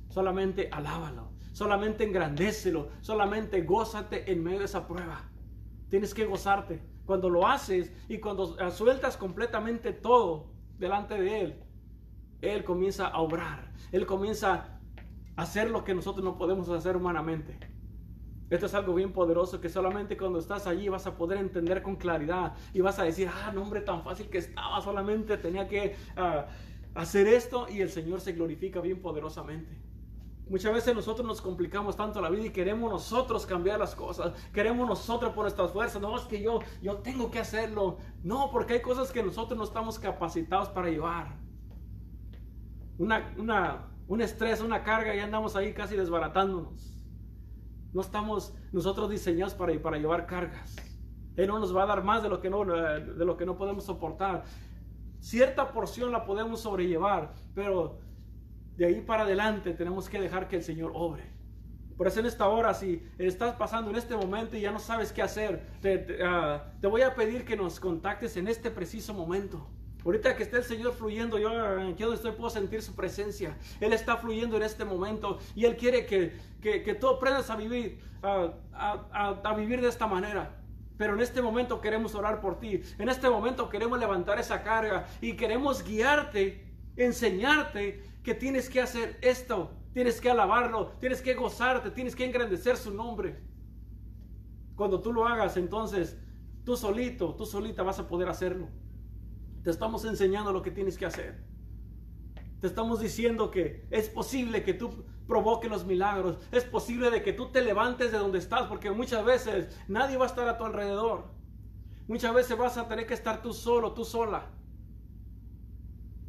Solamente alábalo, solamente engrandécelo, solamente gózate en medio de esa prueba. Tienes que gozarte. Cuando lo haces y cuando sueltas completamente todo delante de Él, Él comienza a obrar. Él comienza a hacer lo que nosotros no podemos hacer humanamente. Esto es algo bien poderoso que solamente cuando estás allí vas a poder entender con claridad y vas a decir, ah, no hombre, tan fácil que estaba, solamente tenía que ah, hacer esto y el Señor se glorifica bien poderosamente. Muchas veces nosotros nos complicamos tanto la vida y queremos nosotros cambiar las cosas. Queremos nosotros por nuestras fuerzas. No es que yo, yo tengo que hacerlo. No, porque hay cosas que nosotros no estamos capacitados para llevar. Una, una, un estrés, una carga y andamos ahí casi desbaratándonos. No estamos nosotros diseñados para, para llevar cargas. Él no nos va a dar más de lo, que no, de lo que no podemos soportar. Cierta porción la podemos sobrellevar, pero de ahí para adelante tenemos que dejar que el Señor obre. Por eso en esta hora, si estás pasando en este momento y ya no sabes qué hacer, te, te ah, voy a pedir que nos contactes en este preciso momento. Ahorita que esté el Señor fluyendo, yo aquí donde estoy puedo sentir su presencia. Él está fluyendo en este momento y Él quiere que, que, tú aprendas a vivir, a, a, a, vivir de esta manera. Pero en este momento queremos orar por ti. En este momento queremos levantar esa carga y queremos guiarte, enseñarte que tienes que hacer esto. Tienes que alabarlo, tienes que gozarte, tienes que engrandecer su nombre. Cuando tú lo hagas, entonces tú solito, tú solita vas a poder hacerlo. Te estamos enseñando lo que tienes que hacer. Te estamos diciendo que es posible que tú provoques los milagros. Es posible de que tú te levantes de donde estás, porque muchas veces nadie va a estar a tu alrededor. Muchas veces vas a tener que estar tú solo, tú sola.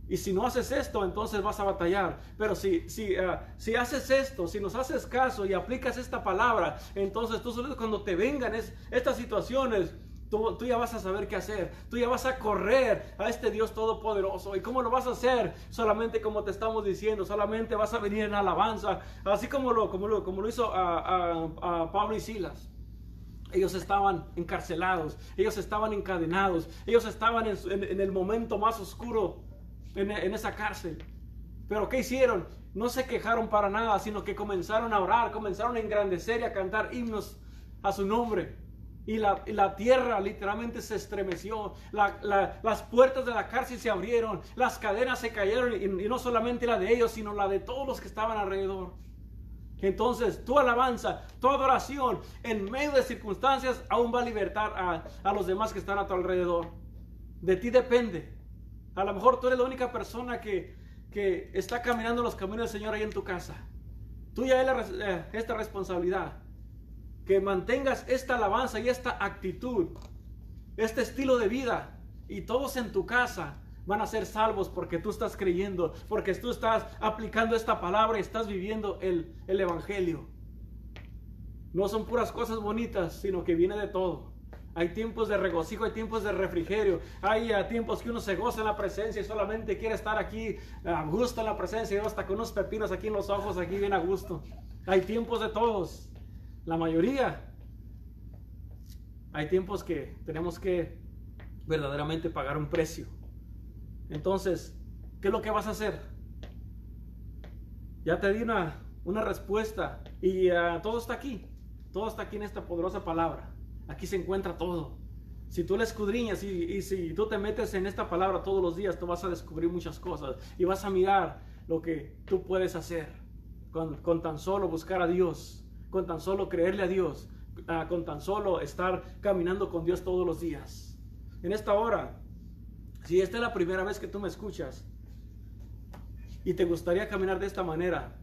Y si no haces esto, entonces vas a batallar. Pero si, si, uh, si haces esto, si nos haces caso y aplicas esta palabra, entonces tú solo cuando te vengan es, estas situaciones, Tú, ya vas a saber qué hacer. Tú ya vas a correr a este Dios todopoderoso. ¿Y cómo lo vas a hacer? Solamente como te estamos diciendo. Solamente vas a venir en alabanza. Así como lo, hizo a, Pablo y Silas. Ellos estaban encarcelados. Ellos estaban encadenados. Ellos estaban en, el momento más oscuro en esa cárcel. Pero ¿qué hicieron? No se quejaron para nada, sino que comenzaron a orar, comenzaron a engrandecer y a cantar himnos a su nombre. Y la, tierra literalmente se estremeció. las puertas de la cárcel se abrieron. Las cadenas se cayeron. Y, no solamente la de ellos, sino la de todos los que estaban alrededor. Entonces, tu alabanza, tu adoración, en medio de circunstancias, aún va a libertar a, los demás que están a tu alrededor. De ti depende. A lo mejor tú eres la única persona que, que está caminando los caminos del Señor ahí en tu casa. Tú ya eres eh, esta responsabilidad que mantengas esta alabanza y esta actitud, este estilo de vida, y todos en tu casa van a ser salvos porque tú estás creyendo, porque tú estás aplicando esta palabra y estás viviendo el, el Evangelio. No son puras cosas bonitas, sino que viene de todo. Hay tiempos de regocijo, hay tiempos de refrigerio, hay uh, tiempos que uno se goza en la presencia y solamente quiere estar aquí a gusto en la presencia, hasta con unos pepinos aquí en los ojos, aquí bien a gusto. Hay tiempos de todos. La mayoría. Hay tiempos que tenemos que verdaderamente pagar un precio. Entonces, ¿qué es lo que vas a hacer? Ya te di una, una respuesta y uh, todo está aquí. Todo está aquí en esta poderosa palabra. Aquí se encuentra todo. Si tú la escudriñas y, y, si tú te metes en esta palabra todos los días, tú vas a descubrir muchas cosas y vas a mirar lo que tú puedes hacer con, con tan solo buscar a Dios con tan solo creerle a Dios, ah, con tan solo estar caminando con Dios todos los días. En esta hora, si esta es la primera vez que tú me escuchas y te gustaría caminar de esta manera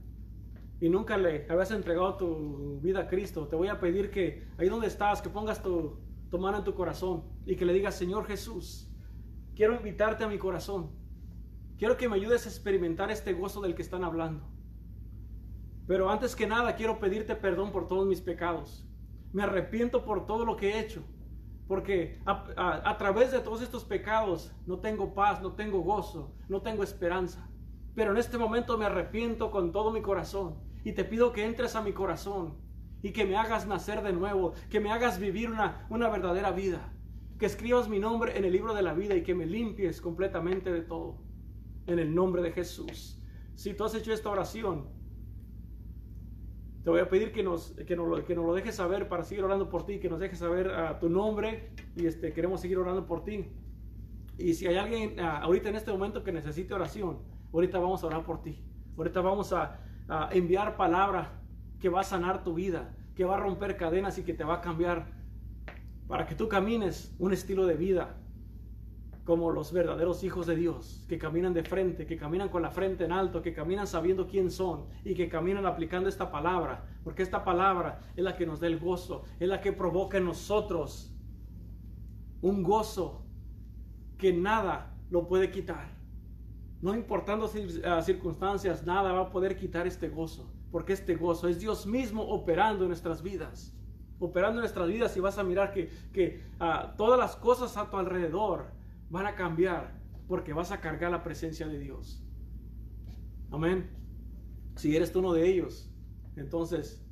y nunca le habías entregado tu vida a Cristo, te voy a pedir que ahí donde estás, que pongas tu, tu mano en tu corazón y que le digas, Señor Jesús, quiero invitarte a mi corazón. Quiero que me ayudes a experimentar este gozo del que están hablando. Pero antes que nada quiero pedirte perdón por todos mis pecados. Me arrepiento por todo lo que he hecho. Porque a, través de todos estos pecados no tengo paz, no tengo gozo, no tengo esperanza. Pero en este momento me arrepiento con todo mi corazón. Y te pido que entres a mi corazón y que me hagas nacer de nuevo, que me hagas vivir una, una verdadera vida. Que escribas mi nombre en el libro de la vida y que me limpies completamente de todo. En el nombre de Jesús. si tú has hecho esta oración, te voy a pedir que nos, que nos, que nos lo dejes saber para seguir orando por ti, que nos dejes saber a tu nombre y este, queremos seguir orando por ti. Y si hay alguien ah, ahorita en este momento que necesite oración, ahorita vamos a orar por ti. Ahorita vamos a, a enviar palabra que va a sanar tu vida, que va a romper cadenas y que te va a cambiar para que tú camines un estilo de vida como los verdaderos hijos de Dios, que caminan de frente, que caminan con la frente en alto, que caminan sabiendo quién son y que caminan aplicando esta palabra, porque esta palabra es la que nos da el gozo, es la que provoca en nosotros un gozo que nada lo puede quitar. No importando ah, circunstancias, nada va a poder quitar este gozo, porque este gozo es Dios mismo operando en nuestras vidas, operando en nuestras vidas y vas a mirar que, que uh, todas las cosas a tu alrededor, van a cambiar porque vas a cargar la presencia de Dios. Amén. Si eres tú uno de ellos, entonces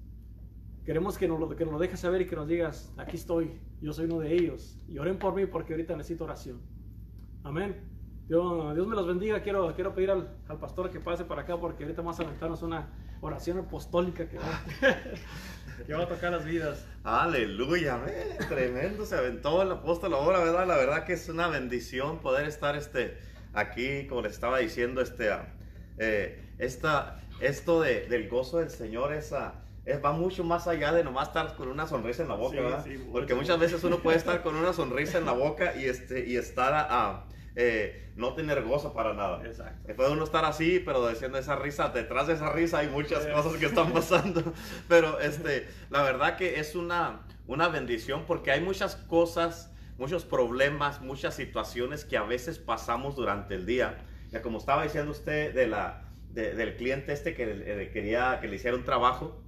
queremos que nos, lo, que nos dejes saber y que nos digas, aquí estoy, yo soy uno de ellos. Y oren por mí porque ahorita necesito oración. Amén. Dios, Dios me los bendiga. Quiero, quiero pedir al, al, pastor que pase para acá porque ahorita vamos a aventarnos una oración apostólica que va, <laughs> que va a tocar las vidas. Aleluya, tremendo se aventó el apóstol ahora, ¿verdad? La verdad que es una bendición poder estar este, aquí, como les estaba diciendo, este, eh, esta, esto de, del gozo del Señor, esa, es, va mucho más allá de nomás estar con una sonrisa en la boca, ¿verdad? Sí, Porque muchas veces uno puede estar con una sonrisa en la boca y, este, y estar a eh, no tener gozo para nada. Exacto. Puede uno estar así, pero diciendo esa risa, detrás de esa risa hay muchas cosas que están pasando. <laughs> pero este, la verdad que es una, una bendición porque hay muchas cosas, muchos problemas, muchas situaciones que a veces pasamos durante el día. Ya como estaba diciendo usted de la, del cliente este que eh, quería que le hiciera un trabajo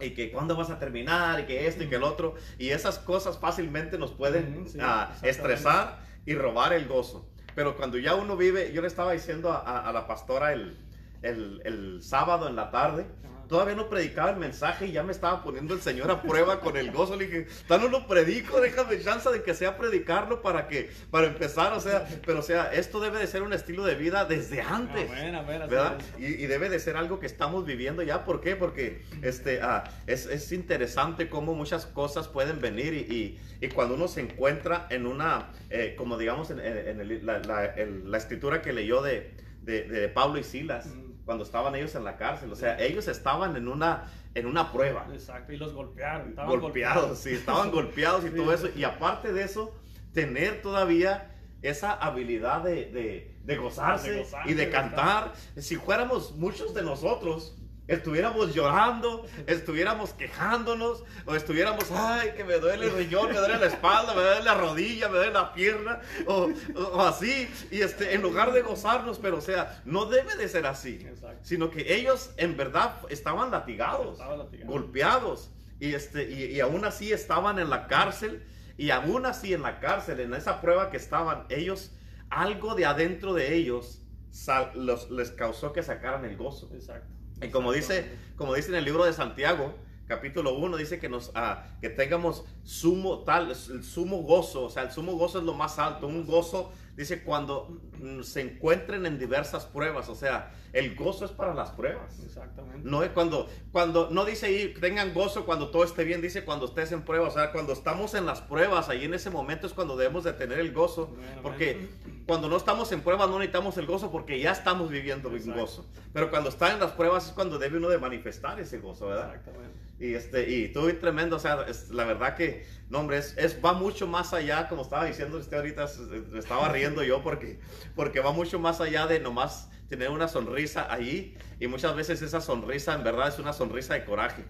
y que cuándo vas a terminar y que esto y que el otro y esas cosas fácilmente nos pueden sí, uh, estresar y robar el gozo. Pero cuando ya uno vive, yo le estaba diciendo a, la pastora el, el, el, sábado en la tarde, todavía no predicaba el mensaje y ya me estaba poniendo el Señor a prueba con el gozo. Le dije, no lo predico, déjame chance de que sea predicarlo para que, para empezar, o sea, pero o sea, esto debe de ser un estilo de vida desde antes, ¿verdad? Y, y, debe de ser algo que estamos viviendo ya, ¿por qué? Porque este, ah, es, es, interesante cómo muchas cosas pueden venir y, y, y cuando uno se encuentra en una, eh, como digamos, en, en el, la, la, el, la, escritura que leyó de, de, de Pablo y Silas, mm cuando estaban ellos en la cárcel. O sea, ellos estaban en una, en una prueba. Exacto, y los golpearon. Estaban golpeados, golpeados, sí, estaban golpeados y <laughs> sí. todo eso. Y aparte de eso, tener todavía esa habilidad de, de, de, gozarse, de gozarse, y de cantar. Si fuéramos muchos de nosotros, estuviéramos llorando, estuviéramos quejándonos, o estuviéramos, ay, que me duele el riñón, me duele la espalda, me duele la rodilla, me duele la pierna, o, o así, y este, en lugar de gozarnos, pero o sea, no debe de ser así, Exacto. sino que ellos en verdad estaban latigados, estaban latigados. golpeados, y, este, y, y aún así estaban en la cárcel, y aún así en la cárcel, en esa prueba que estaban, ellos, algo de adentro de ellos, sal, los, les causó que sacaran el gozo. Exacto. Y como dice, como dice en el libro de Santiago, capítulo 1, dice que, nos, ah, que tengamos sumo tal, el sumo gozo, o sea, el sumo gozo es lo más alto, un gozo, dice, cuando se encuentren en diversas pruebas, o sea, el gozo es para las pruebas. Exactamente. No es cuando, cuando, no dice ahí, tengan gozo cuando todo esté bien, dice cuando estés en pruebas, o sea, cuando estamos en las pruebas, ahí en ese momento es cuando debemos de tener el gozo, bueno, porque bueno. cuando no estamos en pruebas no necesitamos el gozo porque ya estamos viviendo el gozo. Pero cuando está en las pruebas es cuando debe uno de manifestar ese gozo, ¿verdad? Exactamente. Y, este, y tremendo, o sea, es, la verdad que, no hombre, es, va mucho más allá, como estaba diciendo usted ahorita, me estaba riendo yo porque, porque va mucho más allá de nomás tener una sonrisa ahí y muchas veces esa sonrisa en verdad es una sonrisa de coraje.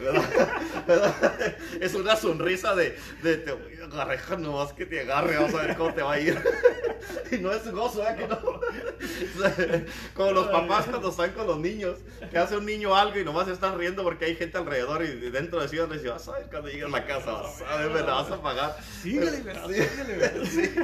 ¿Verdad? <laughs> ¿verdad? Es una sonrisa de, de te voy a agarrar nomás que te agarre, vamos a ver cómo te va a ir. <laughs> Y no es gozo, ¿eh? Que no. <laughs> Como los papás cuando están con los niños, que hace un niño algo y nomás están riendo porque hay gente alrededor y dentro de sí les dice, vas a ver cuando llegues a la casa, vas a ver, me la vas a pagar. Síguele, pero, sí, sí.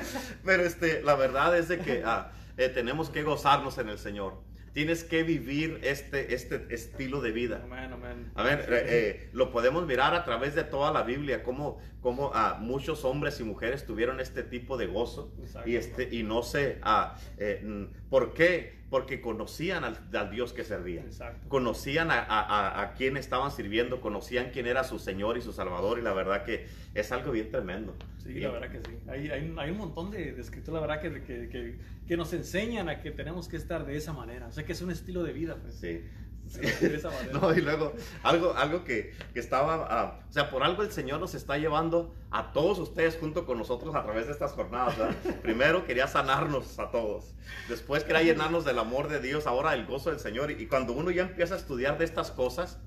Pero este, la verdad es de que ah, eh, tenemos que gozarnos en el Señor. Tienes que vivir este, este estilo de vida. Amén, amén. A ver, eh, eh, lo podemos mirar a través de toda la Biblia, cómo, cómo ah, muchos hombres y mujeres tuvieron este tipo de gozo Exacto. y, este, y no sé ah, eh, mm, por qué, porque conocían al, al Dios que servían. Exacto. Conocían a, a, a- quién estaban sirviendo, conocían quién era su Señor y su Salvador, y la verdad que es algo bien tremendo. Sí, la verdad que sí. Hay, hay, un- hay un montón de, de escritos, la verdad, que, que, que, que nos enseñan a que tenemos que estar de esa manera. O sea, que es un estilo de vida, pues. Sí. Sí. De esa manera. <laughs> No, y luego algo, algo que, que estaba, ah, o sea, por algo el Señor nos está llevando a todos ustedes junto con nosotros a través de estas jornadas. ¿verdad? <laughs> Primero quería sanarnos a todos, después quería llenarnos del amor de Dios, ahora del gozo del Señor. Y, y cuando uno ya empieza a estudiar de estas cosas,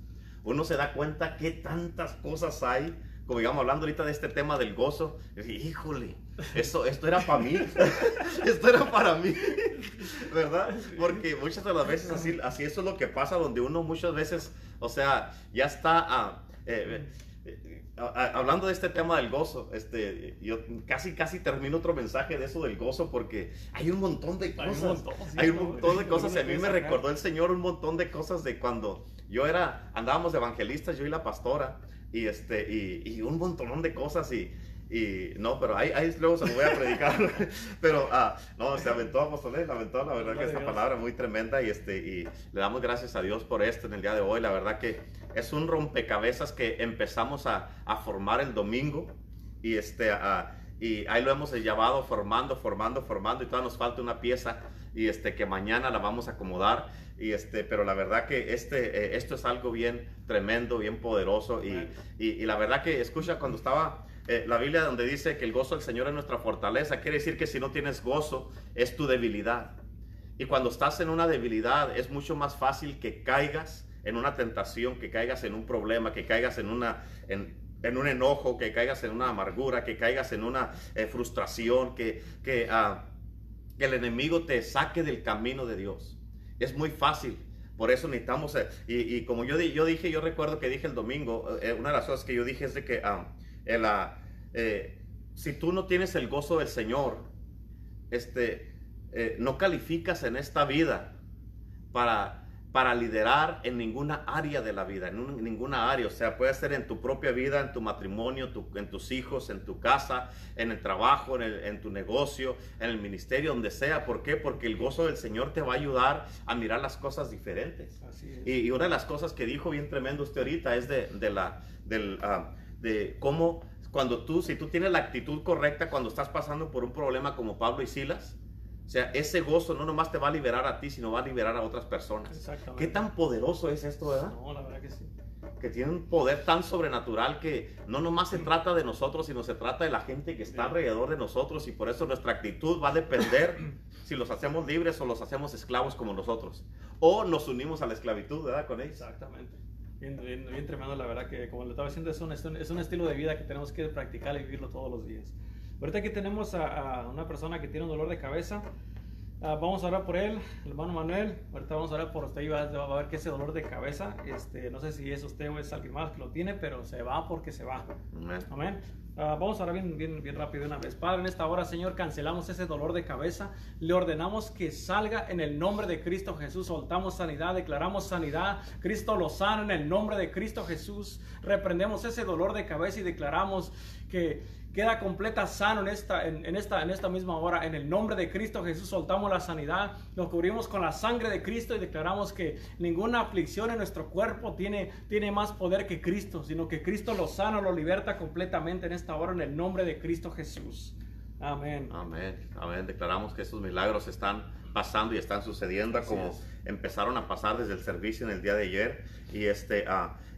uno se da cuenta que tantas cosas hay. Como digamos, hablando ahorita de este tema del gozo, dije, híjole, eso, esto era para mí, <laughs> esto era para mí, ¿verdad? Porque muchas de las veces así, así eso es lo que pasa, donde uno muchas veces, o sea, ya está ah, eh, eh, ah, hablando de este tema del gozo. Este, yo casi, casi termino otro mensaje de eso del gozo porque hay un montón de Hay un cosas. montón, sí, hay un montón de <laughs> cosas. Y a mí me recordó el Señor un montón de cosas de cuando yo era, andábamos de evangelistas, yo y la pastora, y, este, y, y un montón de cosas y... Y no, pero ahí, ahí luego se lo voy a predicar. <laughs> <laughs> pero ah, no, se aventó apóstol, la aventó, la verdad que a esta palabra muy tremenda y este y le damos gracias a Dios por esto en el día de hoy. La verdad que es un rompecabezas que empezamos a, a formar el domingo y este a- y ahí lo hemos llevado formando, formando, formando y todavía nos falta una pieza y este que mañana la vamos a acomodar y este pero la verdad que este eh, esto es algo bien tremendo, bien poderoso y, Amén. y, y la verdad que escucha cuando estaba eh, la Biblia donde dice que el gozo del Señor es nuestra fortaleza, quiere decir que si no tienes gozo es tu debilidad. Y cuando estás en una debilidad es mucho más fácil que caigas en una tentación, que caigas en un problema, que caigas en una en, en un enojo, que caigas en una amargura, que caigas en una eh, frustración, que, que, ah, que el enemigo te saque del camino de Dios. Es muy fácil. Por eso necesitamos, eh, y, y como yo, yo dije, yo recuerdo que dije el domingo, eh, una de las cosas que yo dije es de que ah, eh, si tú no tienes el gozo del Señor, este, no calificas en esta vida para, para liderar en ninguna área de la vida, en un- ninguna área. O sea, puede ser en tu propia vida, en tu matrimonio, tu- en tus hijos, en tu casa, en el trabajo, en, el- en tu negocio, en el ministerio, donde sea. ¿Por qué? Porque el gozo del Señor te va a ayudar a mirar las cosas diferentes. Así es. Y, y una de las cosas que dijo bien tremendo usted ahorita es de, de la, del, ah, de cómo cuando tú, si tú tienes la actitud correcta cuando estás pasando por un problema como Pablo y Silas, o sea, ese gozo no nomás te va a liberar a ti, sino va a liberar a otras personas. Exactamente. ¿Qué tan poderoso es esto, verdad? No, la verdad que sí. Que tiene un poder tan sobrenatural que no nomás se trata de nosotros, sino se trata de la gente que está Sí. alrededor de nosotros y por eso nuestra actitud va a depender <clears throat> si los hacemos libres o los hacemos esclavos como nosotros. O nos unimos a la esclavitud, ¿verdad? Con ellos. Exactamente. Bien, bien, bien tremendo, la verdad que como le estaba diciendo, es un- es un estilo de vida que tenemos que practicar y vivirlo todos los días. Ahorita aquí tenemos a, a una persona que tiene un dolor de cabeza. Ah, vamos a orar por él, el hermano Manuel. Ahorita vamos a orar por usted y va, va a ver que ese dolor de cabeza, este, no sé si es usted o es alguien más que lo tiene, pero se va porque se va. Amén. Amén. Ah, vamos ahora bien, bien, bien rápido una vez. Padre, en esta hora, Señor, cancelamos ese dolor de cabeza. Le ordenamos que salga en el nombre de Cristo Jesús. Soltamos sanidad, declaramos sanidad. Cristo lo sana en el nombre de Cristo Jesús. Reprendemos ese dolor de cabeza y declaramos que queda completa sano en esta, en, en esta, en esta misma hora. En el nombre de Cristo Jesús soltamos la sanidad. Nos cubrimos con la sangre de Cristo y declaramos que ninguna aflicción en nuestro cuerpo tiene, tiene más poder que Cristo, sino que Cristo lo sana, lo liberta completamente en esta hora en el nombre de Cristo Jesús. Amén. Amén. Amén. Declaramos que estos milagros están pasando y están sucediendo Así como es. empezaron a pasar desde el servicio en el día de ayer. Y, este,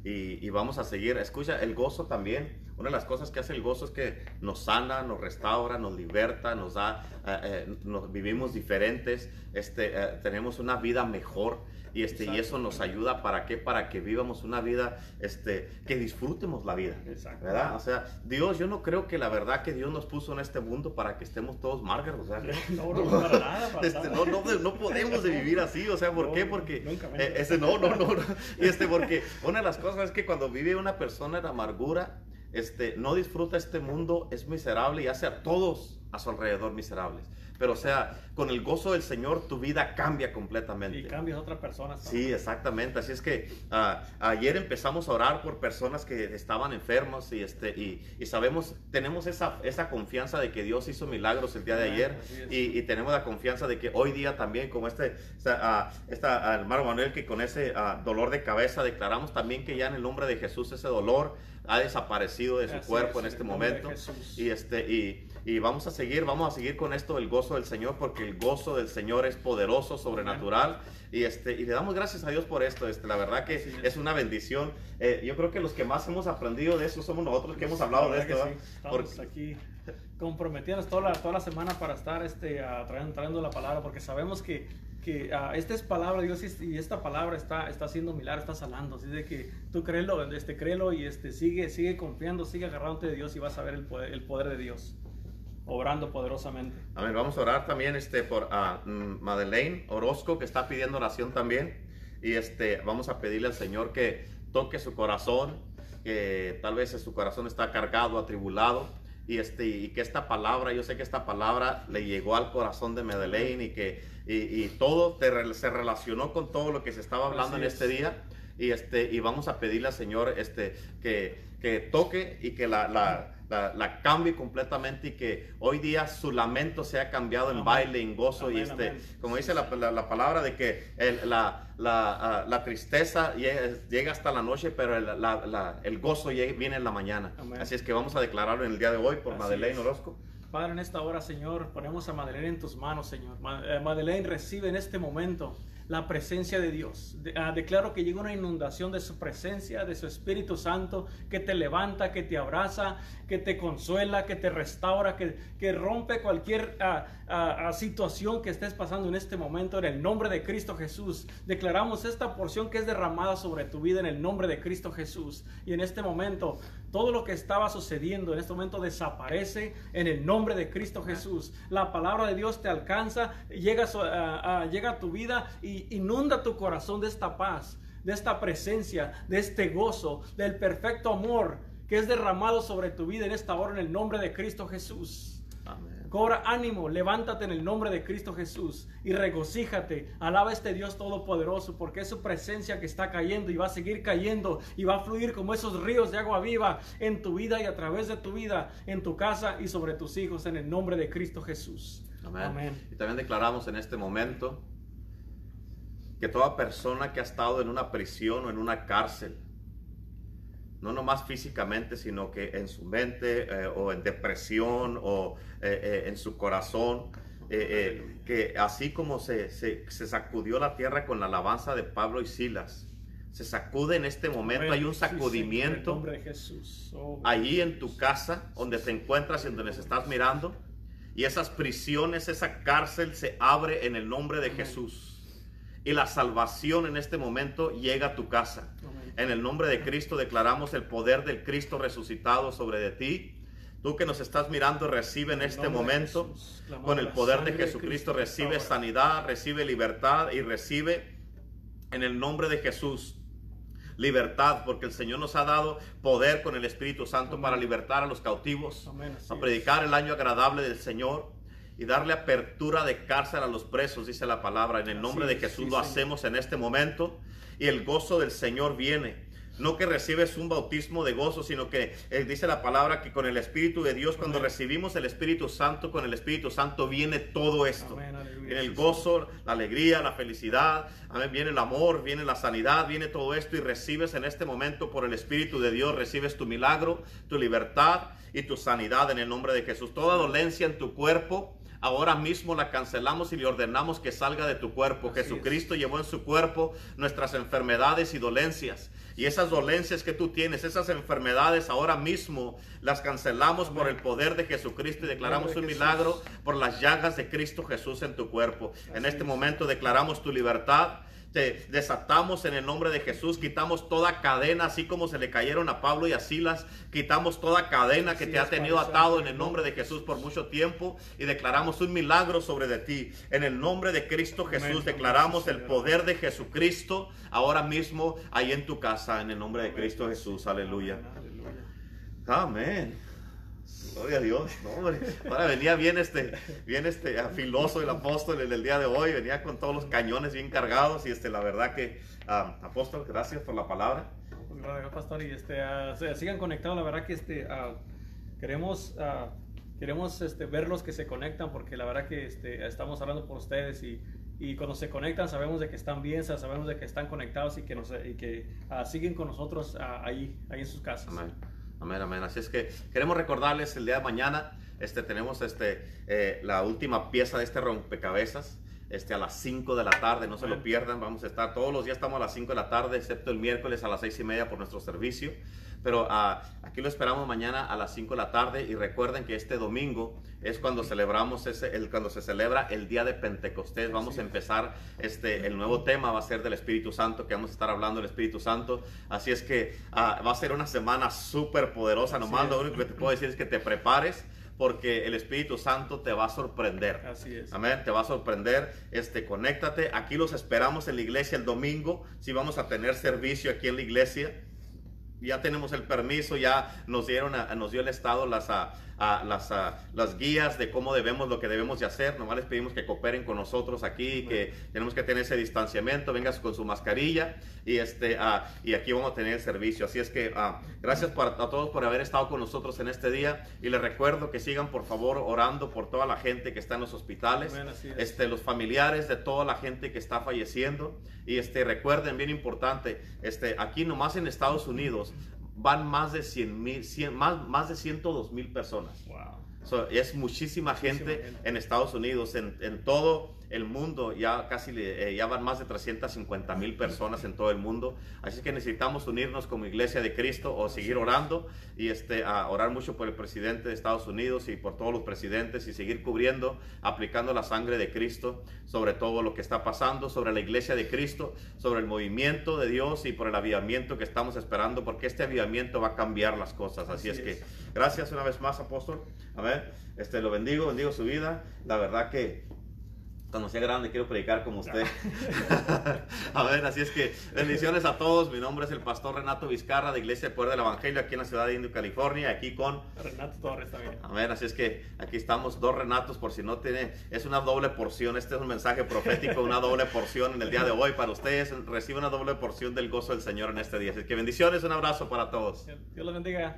y, y vamos a seguir. Escucha, el gozo también. Una de las cosas que hace el gozo es que nos sana, nos restaura, nos liberta, nos da, eh, eh, nos vivimos diferentes, este, eh, tenemos una vida mejor. Y, este, y eso nos ayuda para qué? Para que vivamos una vida, este, que disfrutemos la vida. Exacto. ¿Verdad? O sea, Dios, yo no creo que la verdad que Dios nos puso en este mundo para que estemos todos márgaros. o sea, <laughs> No, no, para nada, para este, no, no, no podemos de vivir así, o sea, ¿por No, qué? Porque eh, este, no, no, no, no. Y este, porque una de las cosas es que cuando vive una persona en amargura, este, no disfruta este mundo, es miserable y hace a todos a su alrededor miserables. Pero o sea, con el gozo del Señor tu vida cambia completamente. Y cambias a otra persona. Sí, exactamente. Así es que ah, ayer empezamos a orar por personas que estaban enfermos y, este, y, y, sabemos, tenemos esa, esa confianza de que Dios hizo milagros el día de ayer y, y, tenemos la confianza de que hoy día también, como este, esta, uh, esta hermano Manuel, que con ese uh, dolor de cabeza declaramos también que ya en el nombre de Jesús ese dolor ha desaparecido de su Así cuerpo es, en este momento. Y, este, y, y, vamos a seguir, vamos a seguir con esto del gozo del Señor, porque el gozo del Señor es poderoso, sobrenatural. Y, este, y le damos gracias a Dios por esto. Este, la verdad que es. es. una bendición. Eh, yo creo que los que más hemos aprendido de eso somos nosotros que hemos hablado de esto. Estamos porque... aquí comprometiéndonos toda la, toda la semana para estar este, uh, trayendo, trayendo la palabra, porque sabemos que que uh, esta es palabra de Dios y, esta palabra está, está haciendo milagros, está sanando. Así de que tú créelo, este, créelo y este, sigue, sigue confiando, sigue agarrándote de Dios y vas a ver el poder, el poder de Dios obrando poderosamente. Amén. Vamos a orar también este, por uh, Madeleine Orozco, que está pidiendo oración también. Y este, vamos a pedirle al Señor que toque su corazón, que tal vez su corazón está cargado, atribulado y, este, y que esta palabra, yo sé que esta palabra le llegó al corazón de Madeleine y que y, y todo te, se relacionó con todo lo que se estaba hablando Así en es. este día. Y, este, y vamos a pedirle al Señor este, que, que toque y que la, la la, la, cambie completamente y que hoy día su lamento sea cambiado en amén. baile, en gozo amén, y este, amén. como dice la, la, la, palabra de que el, la, la, la, tristeza llega hasta la noche, pero el, el gozo viene en la mañana. Así es que vamos a declararlo en el día de hoy por Así Madeleine es. Orozco. Padre, en esta hora, Señor, ponemos a Madeleine en tus manos, Señor. Eh, Madeleine recibe en este momento la presencia de Dios. Uh, declaro que llega una inundación de su presencia, de su Espíritu Santo, que te levanta, que te abraza, que te consuela, que te restaura, que, que rompe cualquier uh, uh, situación que estés pasando en este momento. En el nombre de Cristo Jesús, declaramos esta porción que es derramada sobre tu vida en el nombre de Cristo Jesús. Y en este momento, todo lo que estaba sucediendo en este momento desaparece en el nombre de Cristo Jesús. La palabra de Dios te alcanza, llega a, llega a tu vida y inunda tu corazón de esta paz, de esta presencia, de este gozo, del perfecto amor que es derramado sobre tu vida en esta hora en el nombre de Cristo Jesús. Amén. Cobra ánimo, levántate en el nombre de Cristo Jesús y regocíjate. Alaba a este Dios todopoderoso porque es su presencia que está cayendo y va a seguir cayendo y va a fluir como esos ríos de agua viva en tu vida y a través de tu vida, en tu casa y sobre tus hijos en el nombre de Cristo Jesús. Amén. Amén. Y también declaramos en este momento que toda persona que ha estado en una prisión o en una cárcel, no nomás físicamente, sino que en su mente eh, o en depresión o eh, eh, en su corazón, que así como se, se, se, sacudió la tierra con la alabanza de Pablo y Silas, se sacude en este momento, hay un sacudimiento oh, allí en tu casa, donde te encuentras y donde se estás mirando, y esas prisiones, esa cárcel se abre en el nombre de Jesús. Y la salvación en este momento llega a tu casa. En el nombre de Cristo declaramos el poder del Cristo resucitado sobre de ti. Tú que nos estás mirando, recibe en este momento, con el poder de Jesucristo, recibe sanidad, recibe libertad y recibe en el nombre de Jesús libertad, porque el Señor nos ha dado poder con el Espíritu Santo Amén. para libertar a los cautivos, Amén, a predicar el año agradable del Señor y darle apertura de cárcel a los presos, dice la palabra. En el nombre de Jesús sí, lo hacemos en este momento y el gozo del Señor viene. No que recibes un bautismo de gozo, sino que eh, dice la palabra que con el Espíritu de Dios, cuando recibimos el Espíritu Santo, con el Espíritu Santo viene todo esto. Amén, viene el gozo, la alegría, la felicidad, Amén. viene el amor, viene la sanidad, viene todo esto y recibes en este momento por el Espíritu de Dios, recibes tu milagro, tu libertad y tu sanidad en el nombre de Jesús. Toda dolencia en tu cuerpo, ahora mismo la cancelamos y le ordenamos que salga de tu cuerpo. Así Jesucristo es. llevó en su cuerpo nuestras enfermedades y dolencias. Y esas dolencias que tú tienes, esas enfermedades, ahora mismo las cancelamos Amén. por el poder de Jesucristo y declaramos un milagro por las llagas de Cristo Jesús en tu cuerpo. Así en este es. momento declaramos tu libertad te desatamos en el nombre de Jesús, quitamos toda cadena, así como se le cayeron a Pablo y a Silas, quitamos toda cadena que te ha tenido atado en el nombre de Jesús por mucho tiempo y declaramos un milagro sobre de ti. En el nombre de Cristo Jesús declaramos el poder de Jesucristo ahora mismo ahí en tu casa, en el nombre de Cristo Jesús. Aleluya. Amén. Gloria a Dios. No, hombre. Ahora venía bien este, bien este filoso el apóstol en el día de hoy. Venía con todos los cañones bien cargados. Y este, la verdad que, ah, apóstol, gracias por la palabra. Pues, gracias, pastor. Y este, uh, sigan conectados. La verdad que este, uh, queremos, uh, queremos este, ver los que se conectan porque la verdad que este, estamos hablando por ustedes y y cuando se conectan sabemos de que están bien, sabemos de que están conectados y que, nos, y que uh, siguen con nosotros uh, ahí, ahí en sus casas. Amén. Amén, amén. Así es que queremos recordarles el día de mañana, este, tenemos este, eh, la última pieza de este rompecabezas. Este, a las 5 de la tarde, no se lo pierdan, vamos a estar todos los días, estamos a las 5 de la tarde, excepto el miércoles a las 6 y media por nuestro servicio. Pero uh, aquí lo esperamos mañana a las 5 de la tarde y recuerden que este domingo es cuando celebramos ese, el, cuando se celebra el día de Pentecostés. Vamos a empezar este, el nuevo tema va a ser del Espíritu Santo, que vamos a estar hablando del Espíritu Santo. Así es que uh, va a ser una semana súper poderosa. Nomás lo único que te puedo decir es que te prepares porque el Espíritu Santo te va a sorprender. Así es. Amén, te va a sorprender. Este, conéctate. Aquí los esperamos en la iglesia el domingo. Si vamos a tener servicio aquí en la iglesia ya tenemos el permiso, ya nos dieron, a, nos dio el Estado las, a, a, las, las guías de cómo debemos, lo que debemos de hacer. Nomás les pedimos que cooperen con nosotros aquí, que tenemos que tener ese distanciamiento, vengas con su mascarilla y, este, y aquí vamos a tener el servicio. Así es que gracias a todos por haber estado con nosotros en este día y les recuerdo que sigan por favor orando por toda la gente que está en los hospitales, este, los familiares de toda la gente que está falleciendo y este, recuerden, bien importante, este, aquí nomás en Estados Unidos van más de 100 mil, más, más de 102 mil personas. Wow. es muchísima, gente, en Estados Unidos, en, en todo el mundo, ya casi eh, ya van más de 350 mil personas en todo el mundo. Así que necesitamos unirnos como iglesia de Cristo o seguir orando y este, a orar mucho por el presidente de Estados Unidos y por todos los presidentes y seguir cubriendo, aplicando la sangre de Cristo sobre todo lo que está pasando, sobre la iglesia de Cristo, sobre el movimiento de Dios y por el avivamiento que estamos esperando, porque este avivamiento va a cambiar las cosas. Así, es, que gracias una vez más, apóstol. A ver, este, lo bendigo, bendigo su vida. La verdad que cuando sea grande quiero predicar como usted. <laughs> a ver, así es que bendiciones a todos. Mi nombre es el pastor Renato Vizcarra de Iglesia de Poder del Evangelio aquí en la ciudad de Indio, California, aquí con Renato Torres también. A ver, así es que aquí estamos dos Renatos por si no tiene, es una doble porción. Este es un mensaje profético, una doble porción en el día de hoy para ustedes. Recibe una doble porción del gozo del Señor en este día. Así que bendiciones, un abrazo para todos. Dios los bendiga.